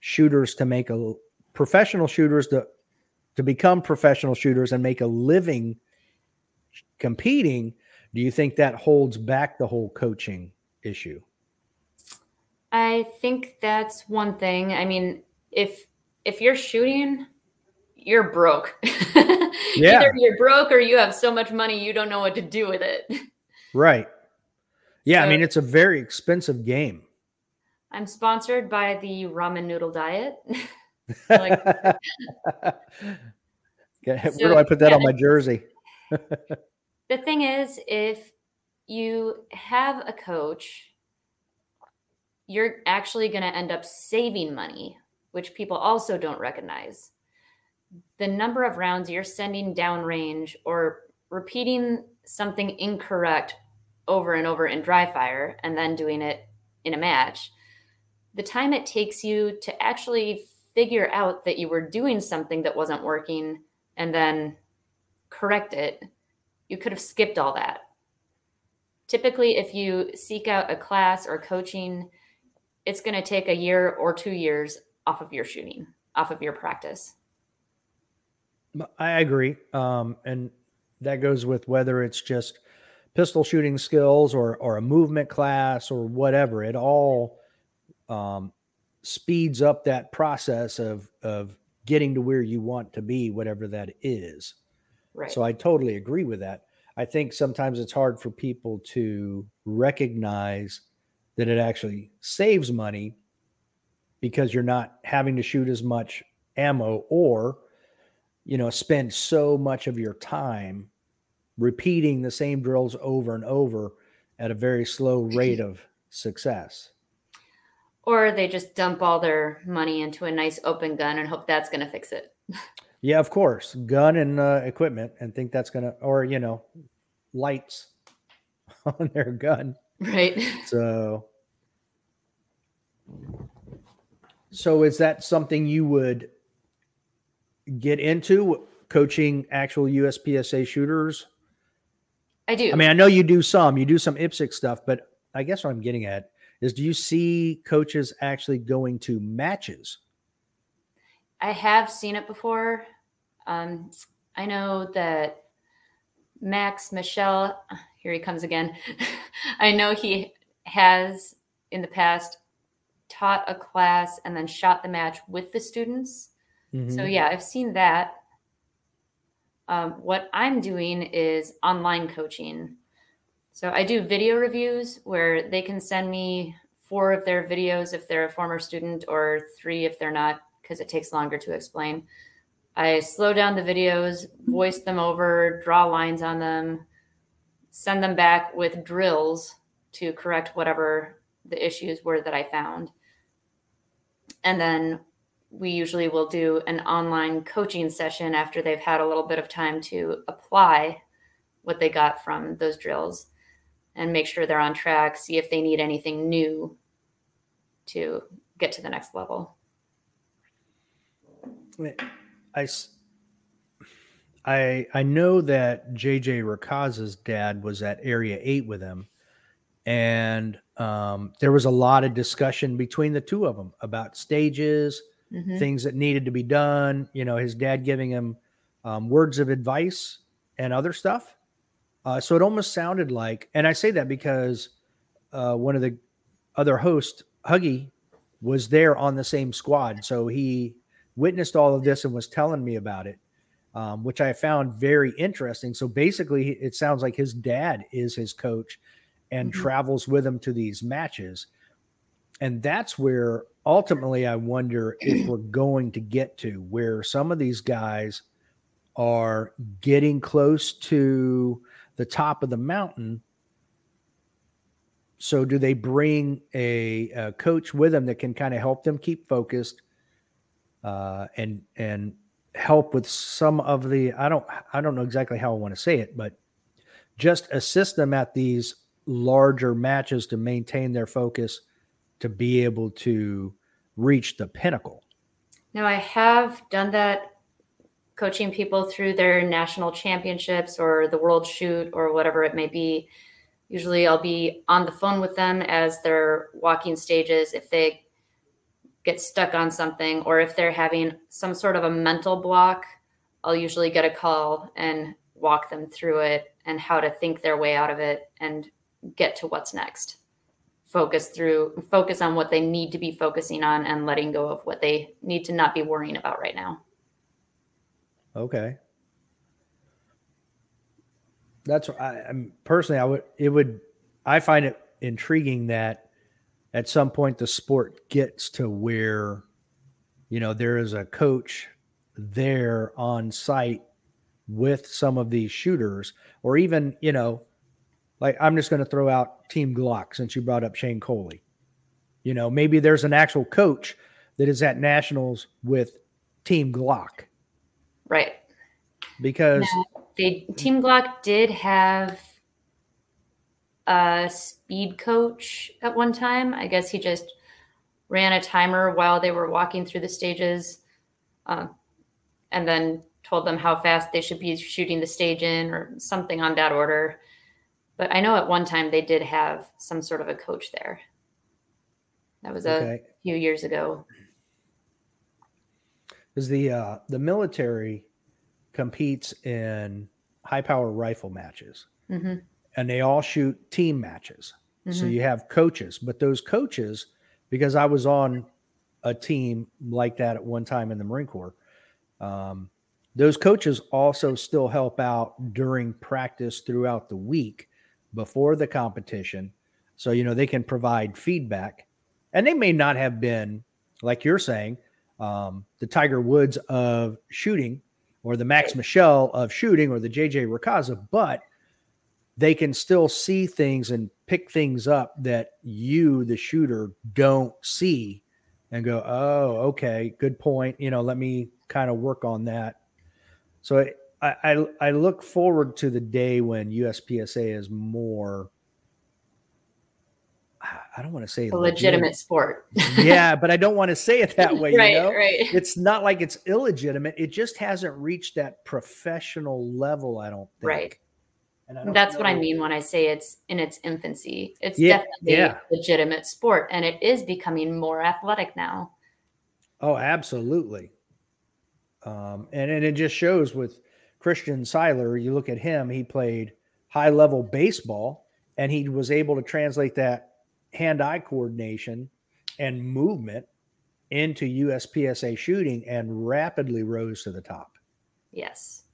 shooters to make a professional shooters to to become professional shooters and make a living competing, do you think that holds back the whole coaching issue? I think that's one thing. I mean, if if you're shooting, you're broke. [laughs] yeah. Either you're broke or you have so much money you don't know what to do with it. Right. Yeah, so, I mean it's a very expensive game. I'm sponsored by the ramen noodle diet. [laughs] like, [laughs] Where so, do I put that yeah, on my jersey? [laughs] the thing is, if you have a coach, you're actually going to end up saving money, which people also don't recognize the number of rounds you're sending downrange or repeating something incorrect over and over in dry fire and then doing it in a match, the time it takes you to actually figure out that you were doing something that wasn't working and then correct it, you could have skipped all that. Typically, if you seek out a class or coaching, it's going to take a year or two years off of your shooting, off of your practice. I agree. Um, and that goes with whether it's just pistol shooting skills or or a movement class or whatever. It all um, speeds up that process of of getting to where you want to be, whatever that is. Right. So I totally agree with that. I think sometimes it's hard for people to recognize that it actually saves money because you're not having to shoot as much ammo or you know spend so much of your time repeating the same drills over and over at a very slow rate of success or they just dump all their money into a nice open gun and hope that's going to fix it yeah of course gun and uh, equipment and think that's going to or you know lights [laughs] on their gun right so so is that something you would get into coaching actual USPSA shooters? I do. I mean, I know you do some, you do some IPSC stuff, but I guess what I'm getting at is do you see coaches actually going to matches? I have seen it before. Um, I know that Max Michel, here he comes again. [laughs] I know he has in the past taught a class and then shot the match with the students. Mm-hmm. So, yeah, I've seen that. Um, what I'm doing is online coaching. So, I do video reviews where they can send me four of their videos if they're a former student, or three if they're not, because it takes longer to explain. I slow down the videos, voice them over, draw lines on them, send them back with drills to correct whatever the issues were that I found. And then we usually will do an online coaching session after they've had a little bit of time to apply what they got from those drills and make sure they're on track, see if they need anything new to get to the next level. I, I, I know that JJ Racaza's dad was at Area 8 with him, and um, there was a lot of discussion between the two of them about stages, mm-hmm. things that needed to be done. You know, his dad giving him um, words of advice and other stuff. Uh, so it almost sounded like, and I say that because uh, one of the other hosts, Huggy, was there on the same squad. So he witnessed all of this and was telling me about it, um, which I found very interesting. So basically, it sounds like his dad is his coach and mm-hmm. travels with him to these matches. And that's where ultimately I wonder if [clears throat] we're going to get to where some of these guys are getting close to the top of the mountain. So, do they bring a, a coach with them that can kind of help them keep focused uh, and and help with some of the I don't I don't know exactly how I want to say it, but just assist them at these larger matches to maintain their focus to be able to reach the pinnacle. Now, I have done that coaching people through their national championships or the world shoot or whatever it may be. Usually, I'll be on the phone with them as they're walking stages if they get stuck on something or if they're having some sort of a mental block. I'll usually get a call and walk them through it and how to think their way out of it and get to what's next focus through focus on what they need to be focusing on and letting go of what they need to not be worrying about right now okay that's I, I'm personally I would it would I find it intriguing that at some point the sport gets to where you know there is a coach there on site with some of these shooters or even you know like I'm just going to throw out Team Glock since you brought up Shane Coley. You know, maybe there's an actual coach that is at nationals with Team Glock. Right. Because they Team Glock did have a speed coach at one time. I guess he just ran a timer while they were walking through the stages, uh, and then told them how fast they should be shooting the stage in, or something on that order. But I know at one time they did have some sort of a coach there. That was okay. a few years ago. Because the uh, the military competes in high power rifle matches, mm-hmm. and they all shoot team matches. Mm-hmm. So you have coaches, but those coaches, because I was on a team like that at one time in the Marine Corps, um, those coaches also still help out during practice throughout the week before the competition. So, you know, they can provide feedback. And they may not have been, like you're saying, um, the Tiger Woods of shooting or the Max Michel of shooting or the JJ Racaza, but they can still see things and pick things up that you, the shooter, don't see and go, oh, okay, good point. You know, let me kind of work on that. So I, I, I look forward to the day when USPSA is more. I don't want to say a legitimate, sport. yeah, [laughs] but I don't want to say it that way. right, you know? right. It's not like it's illegitimate. It just hasn't reached that professional level. I don't think. Right. And that's know. what I mean when I say it's in its infancy. It's yeah, definitely yeah. a legitimate sport, and it is becoming more athletic now. Oh, absolutely. Um, and, and it just shows with Christian Sailer. you look at him, he played high level baseball and he was able to translate that hand eye coordination and movement into USPSA shooting and rapidly rose to the top. Yes.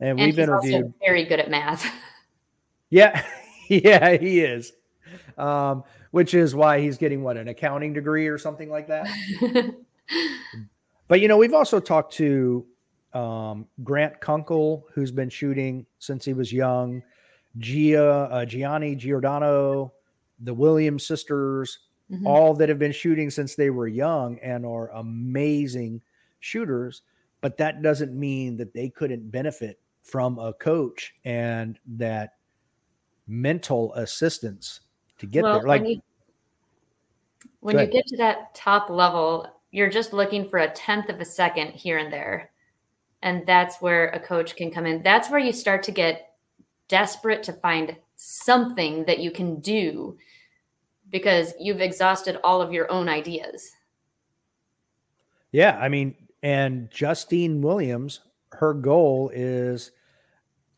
And, and we've interviewed very good at math. [laughs] yeah. [laughs] yeah, he is. Um, which is why he's getting what an accounting degree or something like that. [laughs] But you know, we've also talked to um, Grant Kunkel, who's been shooting since he was young, Gia, uh, Gianni Giordano, the Williams sisters, mm-hmm. all that have been shooting since they were young and are amazing shooters. But that doesn't mean that they couldn't benefit from a coach and that mental assistance to get well, there. Like when you, when you get to that top level, you're just looking for a tenth of a second here and there. And that's where a coach can come in. That's where you start to get desperate to find something that you can do because you've exhausted all of your own ideas. Yeah. I mean, and Justine Williams, her goal is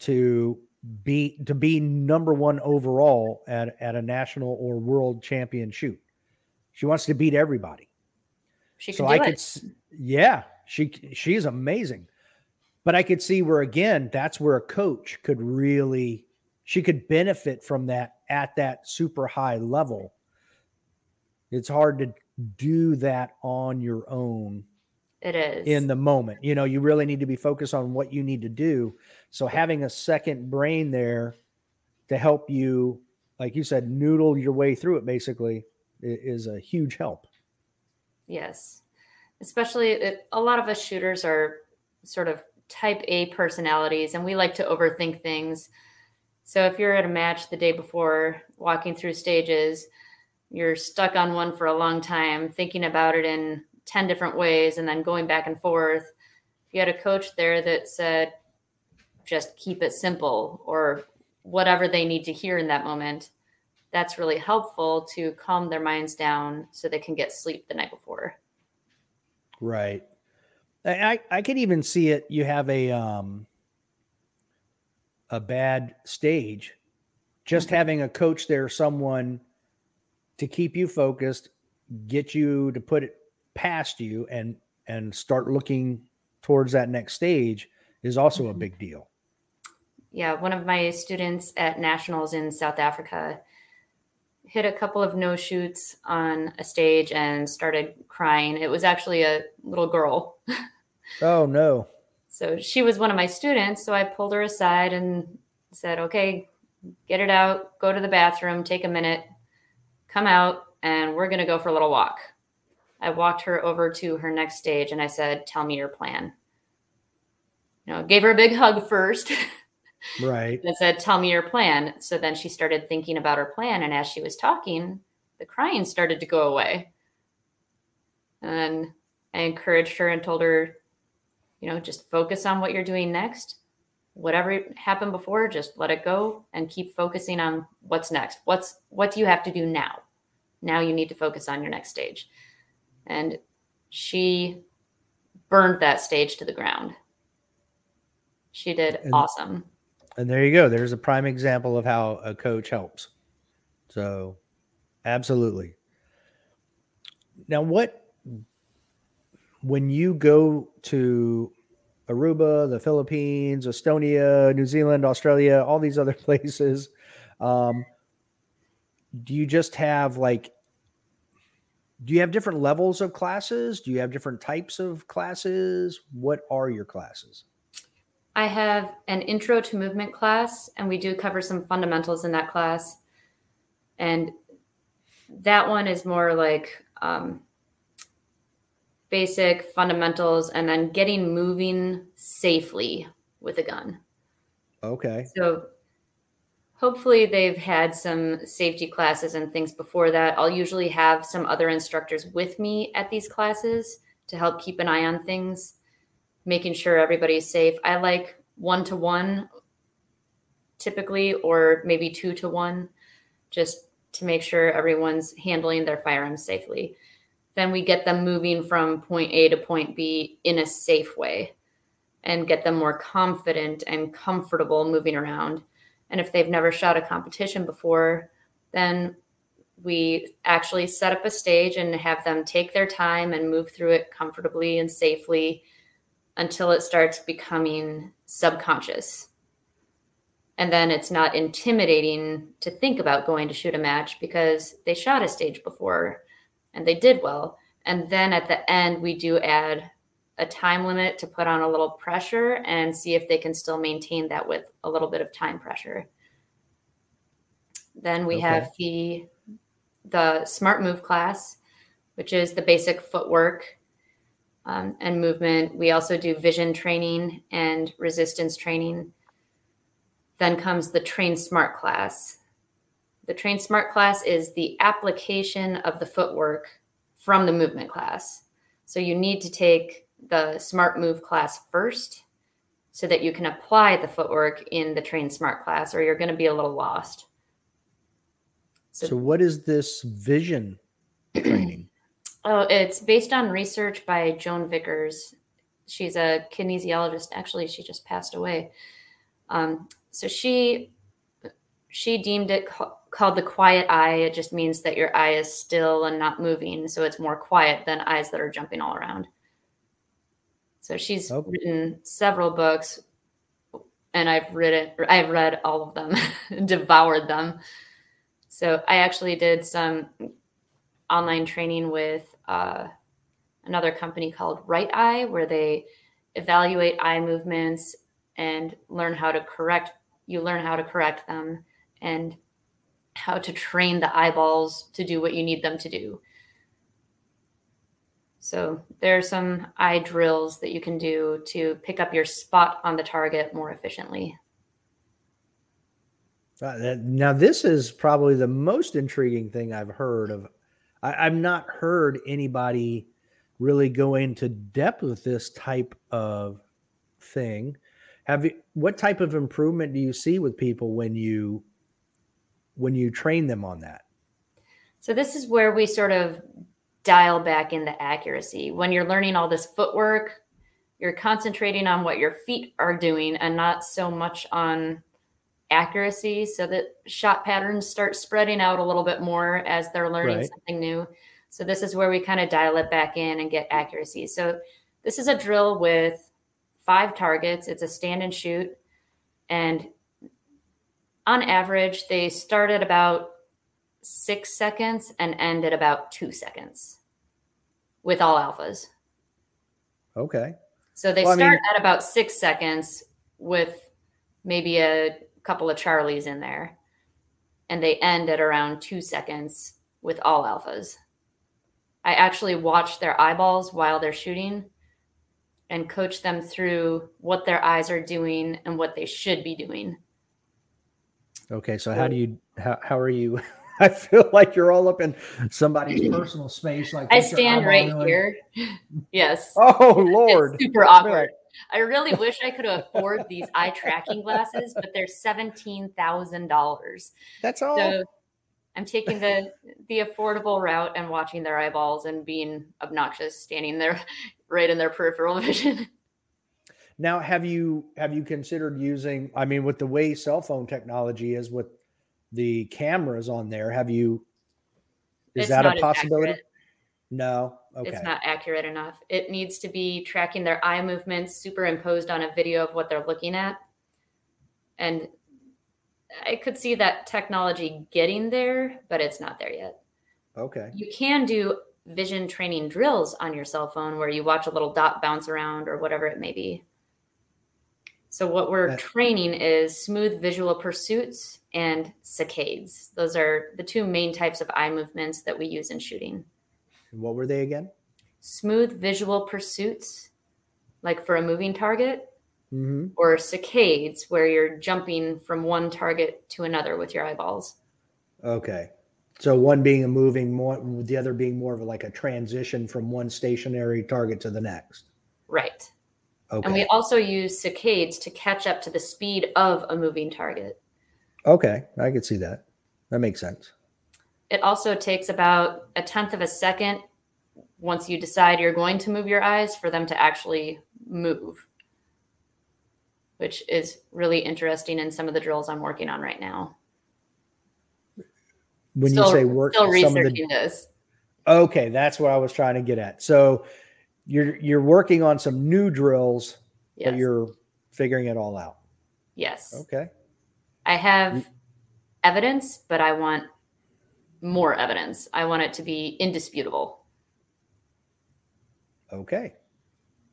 to be to be number one overall at, at a national or world champion shoot. She wants to beat everybody. She so I could, yeah, she she's amazing. But I could see where again, that's where a coach could really she could benefit from that at that super high level. It's hard to do that on your own. It is in the moment. You know, you really need to be focused on what you need to do. So having a second brain there to help you, like you said, noodle your way through it basically is a huge help. Yes. Especially it, a lot of us shooters are sort of type A personalities and we like to overthink things. So if you're at a match the day before, walking through stages, you're stuck on one for a long time, thinking about it in 10 different ways and then going back and forth. If you had a coach there that said, just keep it simple or whatever they need to hear in that moment, that's really helpful to calm their minds down so they can get sleep the night before. Right. I I could even see it. You have a um a bad stage, just mm-hmm. having a coach there, someone to keep you focused, get you to put it past you, and and start looking towards that next stage is also mm-hmm. a big deal. Yeah, one of my students at nationals in South Africa hit a couple of no shoots on a stage and started crying. It was actually a little girl. [laughs] oh, no. So she was one of my students. So I pulled her aside and said, okay, get it out, go to the bathroom, take a minute, come out, and we're going to go for a little walk. I walked her over to her next stage and I said, tell me your plan. You know, gave her a big hug first. [laughs] Right. And said, Tell me your plan. So then she started thinking about her plan. And as she was talking, the crying started to go away. And I encouraged her and told her, you know, just focus on what you're doing next. Whatever happened before, just let it go and keep focusing on what's next. What's what do you have to do now? Now you need to focus on your next stage. And she burned that stage to the ground. She did and, awesome. And there you go. There's a prime example of how a coach helps. So, absolutely. Now, what when you go to Aruba, the Philippines, Estonia, New Zealand, Australia, all these other [laughs] places, um, do you just have like do you have different levels of classes? Do you have different types of classes? What are your classes? I have an intro to movement class, and we do cover some fundamentals in that class. And that one is more like um, basic fundamentals and then getting moving safely with a gun. Okay. So hopefully they've had some safety classes and things before that. I'll usually have some other instructors with me at these classes to help keep an eye on things making sure everybody's safe. I like one to one typically, or maybe two to one, just to make sure everyone's handling their firearms safely. Then we get them moving from point A to point B in a safe way and get them more confident and comfortable moving around. And if they've never shot a competition before, then we actually set up a stage and have them take their time and move through it comfortably and safely until it starts becoming subconscious. And then it's not intimidating to think about going to shoot a match because they shot a stage before and they did well. And then at the end, we do add a time limit to put on a little pressure and see if they can still maintain that with a little bit of time pressure. Then we okay. have the the smart move class, which is the basic footwork um, and movement. We also do vision training and resistance training. Then comes the Train Smart class. The Train Smart class is the application of the footwork from the movement class. So you need to take the Smart Move class first so that you can apply the footwork in the Train Smart class, or you're going to be a little lost. So, so what is this vision training? [clears throat] Oh, it's based on research by Joan Vickers. She's a kinesiologist. Actually, she just passed away. Um, so she she deemed it ca- called the quiet eye. It just means that your eye is still and not moving, so it's more quiet than eyes that are jumping all around. So she's okay. written several books, and I've read it. I've read all of them, [laughs] devoured them. So I actually did some online training with uh, another company called RightEye, where they evaluate eye movements and learn how to correct. You learn how to correct them and how to train the eyeballs to do what you need them to do. So there are some eye drills that you can do to pick up your spot on the target more efficiently. Uh, now, this is probably the most intriguing thing I've heard of I, I've not heard anybody really go into depth with this type of thing. Have you what type of improvement do you see with people when you when you train them on that? So this is where we sort of dial back in the accuracy. When you're learning all this footwork, you're concentrating on what your feet are doing and not so much on accuracy so that shot patterns start spreading out a little bit more as they're learning right. something new. So this is where we kind of dial it back in and get accuracy. So this is a drill with five targets. It's a stand and shoot. And on average, they start at about six seconds and end at about two seconds with all alphas. Okay. So they well, start I mean, at about six seconds with maybe a couple of Charlies in there. And they end at around two seconds with all alphas. I actually watch their eyeballs while they're shooting and coach them through what their eyes are doing and what they should be doing. Okay, so how do you how, how are you [laughs] I feel like you're all up in somebody's [clears throat] personal space like I stand right here. Yes. [laughs] Oh [laughs] lord. It's super awkward. I really wish I could afford these eye tracking glasses, but they're seventeen thousand dollars. That's all. So I'm taking the the affordable route and watching their eyeballs and being obnoxious, standing there right in their peripheral vision. Now, have you have you considered using? I mean, with the way cell phone technology is, with the cameras on there, have you? Is It's that a possibility? accurate. No. Okay. It's not accurate enough. It needs to be tracking their eye movements superimposed on a video of what they're looking at. And I could see that technology getting there, but it's not there yet. okay. You can do vision training drills on your cell phone where you watch a little dot bounce around or whatever it may be. So, what we're That- training is smooth visual pursuits and saccades. Those are the two main types of eye movements that we use in shooting. What were they again? Smooth visual pursuits, like for a moving target, Mm-hmm. or saccades, where you're jumping from one target to another with your eyeballs. Okay. So one being a moving more, the other being more of like a transition from one stationary target to the next. Right. Okay. And we also use saccades to catch up to the speed of a moving target. okay. I could see that. That makes sense. It also takes about a tenth of a second once you decide you're going to move your eyes for them to actually move, which is really interesting in some of the drills I'm working on right now. When still, you say work, still some of researching the, this. okay, that's what I was trying to get at. So you're you're working on some new drills, Yes. but you're figuring it all out. yes. Okay. I have evidence, but I want more evidence. I want it to be indisputable. Okay.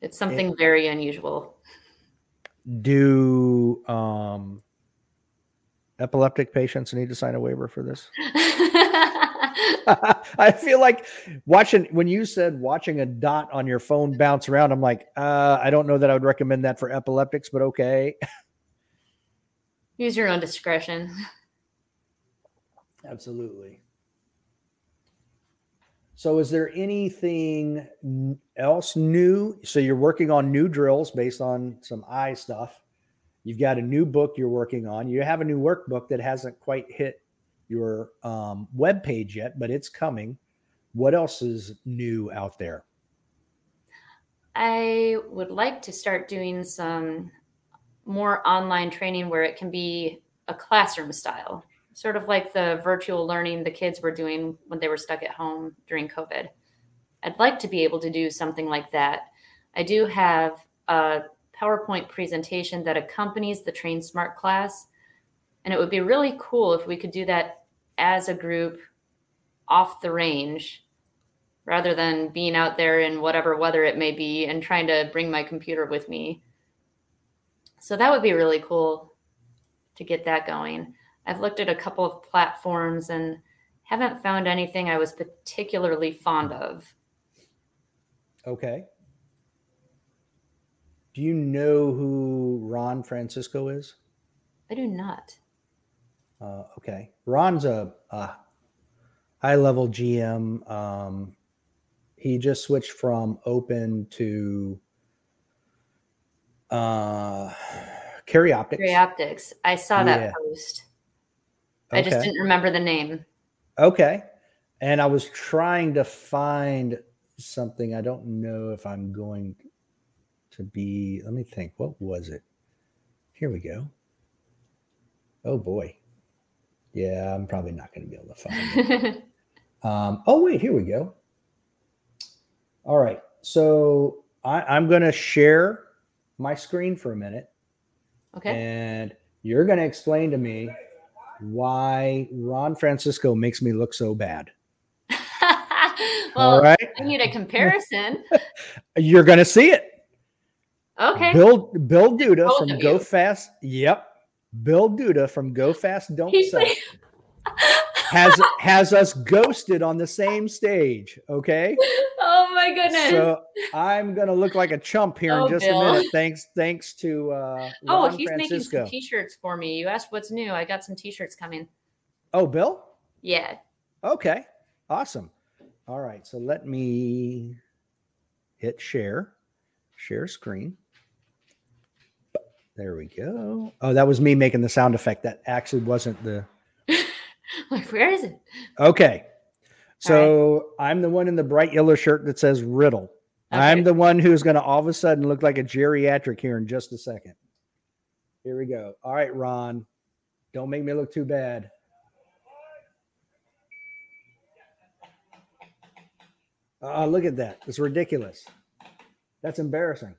It's something very unusual. Do um epileptic patients need to sign a waiver for this? [laughs] [laughs] I feel like watching when you said watching a dot on your phone bounce around, I'm like, uh, I don't know that I would recommend that for epileptics, but okay. Use your own discretion. [laughs] Absolutely. So, is there anything else new? So, you're working on new drills based on some eye stuff. You've got a new book you're working on. You have a new workbook that hasn't quite hit your um, web page yet, but it's coming. What else is new out there? I would like to start doing some more online training where it can be a classroom style, sort of like the virtual learning the kids were doing when they were stuck at home during COVID. I'd like to be able to do something like that. I do have a PowerPoint presentation that accompanies the Train Smart class, and it would be really cool if we could do that as a group off the range rather than being out there in whatever weather it may be and trying to bring my computer with me. So that would be really cool to get that going. I've looked at a couple of platforms and haven't found anything I was particularly fond of. Okay. Do you know who Ron Francisco is? I do not. Uh, okay, Ron's a, a high level GM. Um, he just switched from open to uh, Carry Optics. Carry Optics. I saw that Yeah. post. I just didn't remember the name. Okay. And I was trying to find something. I don't know if I'm going to be. Let me think. What was it? Here we go. Oh boy. Yeah, I'm probably not going to be able to find it. Um, oh, wait, here we go. All right. So I, I'm going to share my screen for a minute, okay. and you're going to explain to me why Ron Francisco makes me look so bad. [laughs] All well, right. I need a comparison. [laughs] You're going to see it. Okay. Bill Bill Duda Both from Go. Fast. Yep. Bill Duda from Go Fast Don't He's Suck like- [laughs] has has us ghosted on the same stage. Okay. oh my goodness. So I'm gonna look like a chump here Oh, in just Bill. a minute. Thanks, thanks to uh, oh, Ron he's making some t-shirts for me. You asked what's new. I got some t-shirts coming. oh, Bill. Yeah. Okay, awesome. All right, so let me hit share, share screen. There we go. Oh, that was me making the sound effect. That actually wasn't the. [laughs] like, where is it? Okay, so I'm the one in the bright yellow shirt that says riddle. I'm the one who's going to all of a sudden look like a geriatric here in just a second. Here we go. All right, Ron. Don't make me look too bad. Uh, look at that. It's ridiculous. That's embarrassing.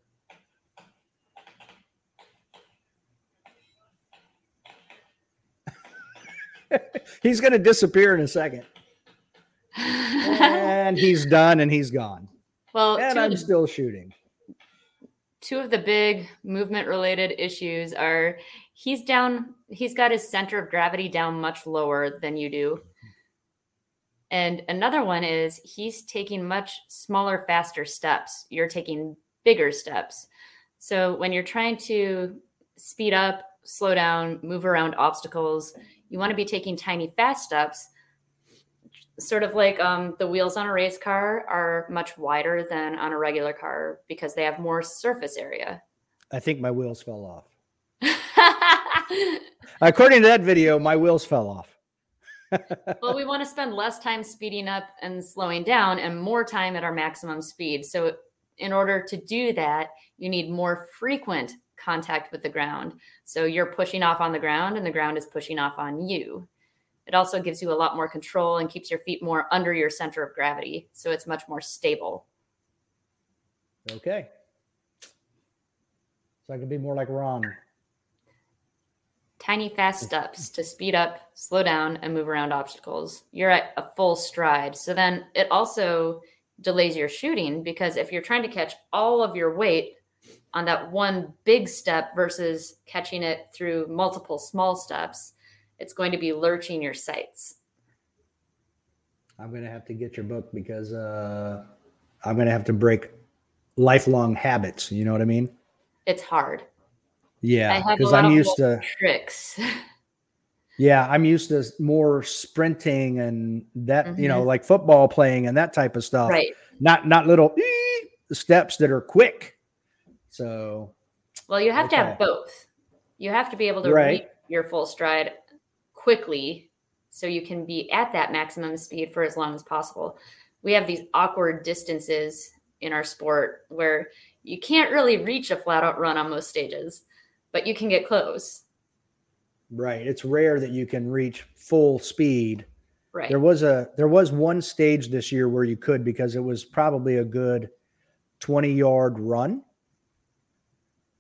[laughs] he's going to disappear in a second. [laughs] and he's done and he's gone. Well, and I'm still shooting. Two of the big movement related issues are he's down, he's got his center of gravity down much lower than you do. And another one is he's taking much smaller, faster steps. You're taking bigger steps. So when you're trying to speed up, slow down, move around obstacles, you want to be taking tiny, fast steps. Sort of like um, the wheels on a race car are much wider than on a regular car because they have more surface area. I think my wheels fell off. [laughs] According to that video, my wheels fell off. [laughs] well, we want to spend less time speeding up and slowing down and more time at our maximum speed. So, in order to do that, you need more frequent contact with the ground. So, you're pushing off on the ground and the ground is pushing off on you. It also gives you a lot more control and keeps your feet more under your center of gravity. So, it's much more stable. Okay. So, I can be more like Ron tiny fast steps to speed up, slow down, and move around obstacles. You're at a full stride. So then it also delays your shooting because if you're trying to catch all of your weight on that one big step versus catching it through multiple small steps, it's going to be lurching your sights. I'm going to have to get your book because uh, I'm going to have to break lifelong habits. You know what I mean? It's hard. Yeah, because I'm used to tricks. [laughs] yeah, I'm used to more sprinting and that mm-hmm. you know, mm-hmm. like football playing and that type of stuff. Right. Not not little steps that are quick. So. Well, you have okay. to have both. You have to be able to right. reach your full stride quickly, so you can be at that maximum speed for as long as possible. We have these awkward distances in our sport where you can't really reach a flat out run on most stages but you can get close. Right. It's rare that you can reach full speed. Right. There was a there was one stage this year where you could because it was probably a good 20 yard run.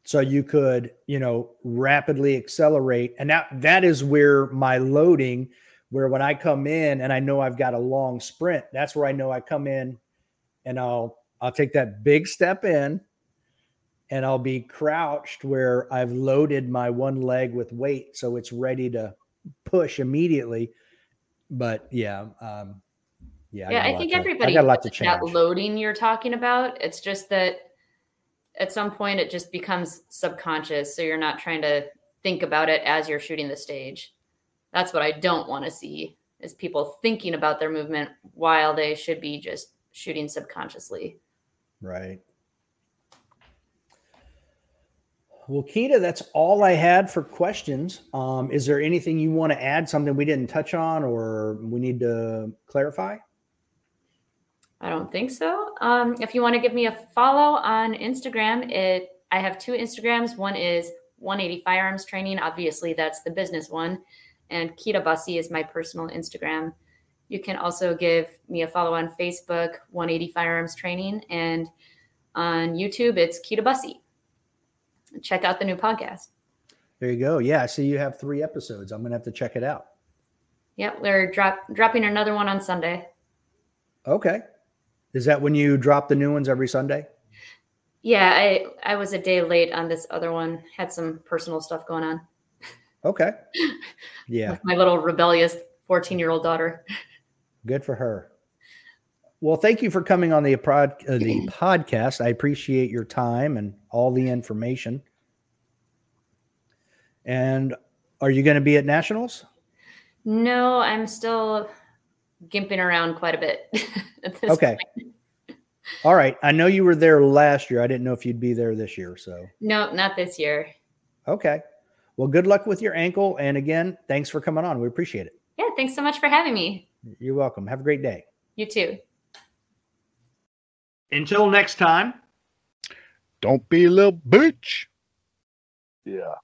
So you could, you know, rapidly accelerate. And that that is where my loading, where when I come in and I know I've got a long sprint, that's where I know I come in and I'll I'll take that big step in and I'll be crouched where I've loaded my one leg with weight, so it's ready to push immediately. But yeah, um, yeah, yeah. I, I think to, everybody I got a lot to change. That loading you're talking about, it's just that at some point it just becomes subconscious, so you're not trying to think about it as you're shooting the stage. That's what I don't want to see is people thinking about their movement while they should be just shooting subconsciously. Right. Well, Kita, that's all I had for questions. Um, is there anything you want to add, something we didn't touch on or we need to clarify? I don't think so. Um, if you want to give me a follow on Instagram, it I have two Instagrams. One is 180 Firearms Training. Obviously, that's the business one. And Kita Busse is my personal Instagram. You can also give me a follow on Facebook, 180 Firearms Training. And on YouTube, it's Kita Busse check out the new podcast. There you go. Yeah, I see you have three episodes. I'm gonna have to check it out. Yep, we're drop dropping another one on Sunday. Okay. Is that when you drop the new ones every Sunday? Yeah, I I was a day late on this other one. Had some personal stuff going on. Okay. Yeah. With my little rebellious 14 year old daughter. Good for her. Well, thank you for coming on the prod, uh, the [clears throat] podcast. I appreciate your time and all the information. And are you going to be at nationals? No, I'm still gimping around quite a bit. [laughs] okay. Point. All right. I know you were there last year. I didn't know if you'd be there this year. So no, not this year. Okay. Well, good luck with your ankle. And again, thanks for coming on. We appreciate it. Yeah. Thanks so much for having me. You're welcome. Have a great day. You too. Until next time. Don't be a little bitch. Yeah.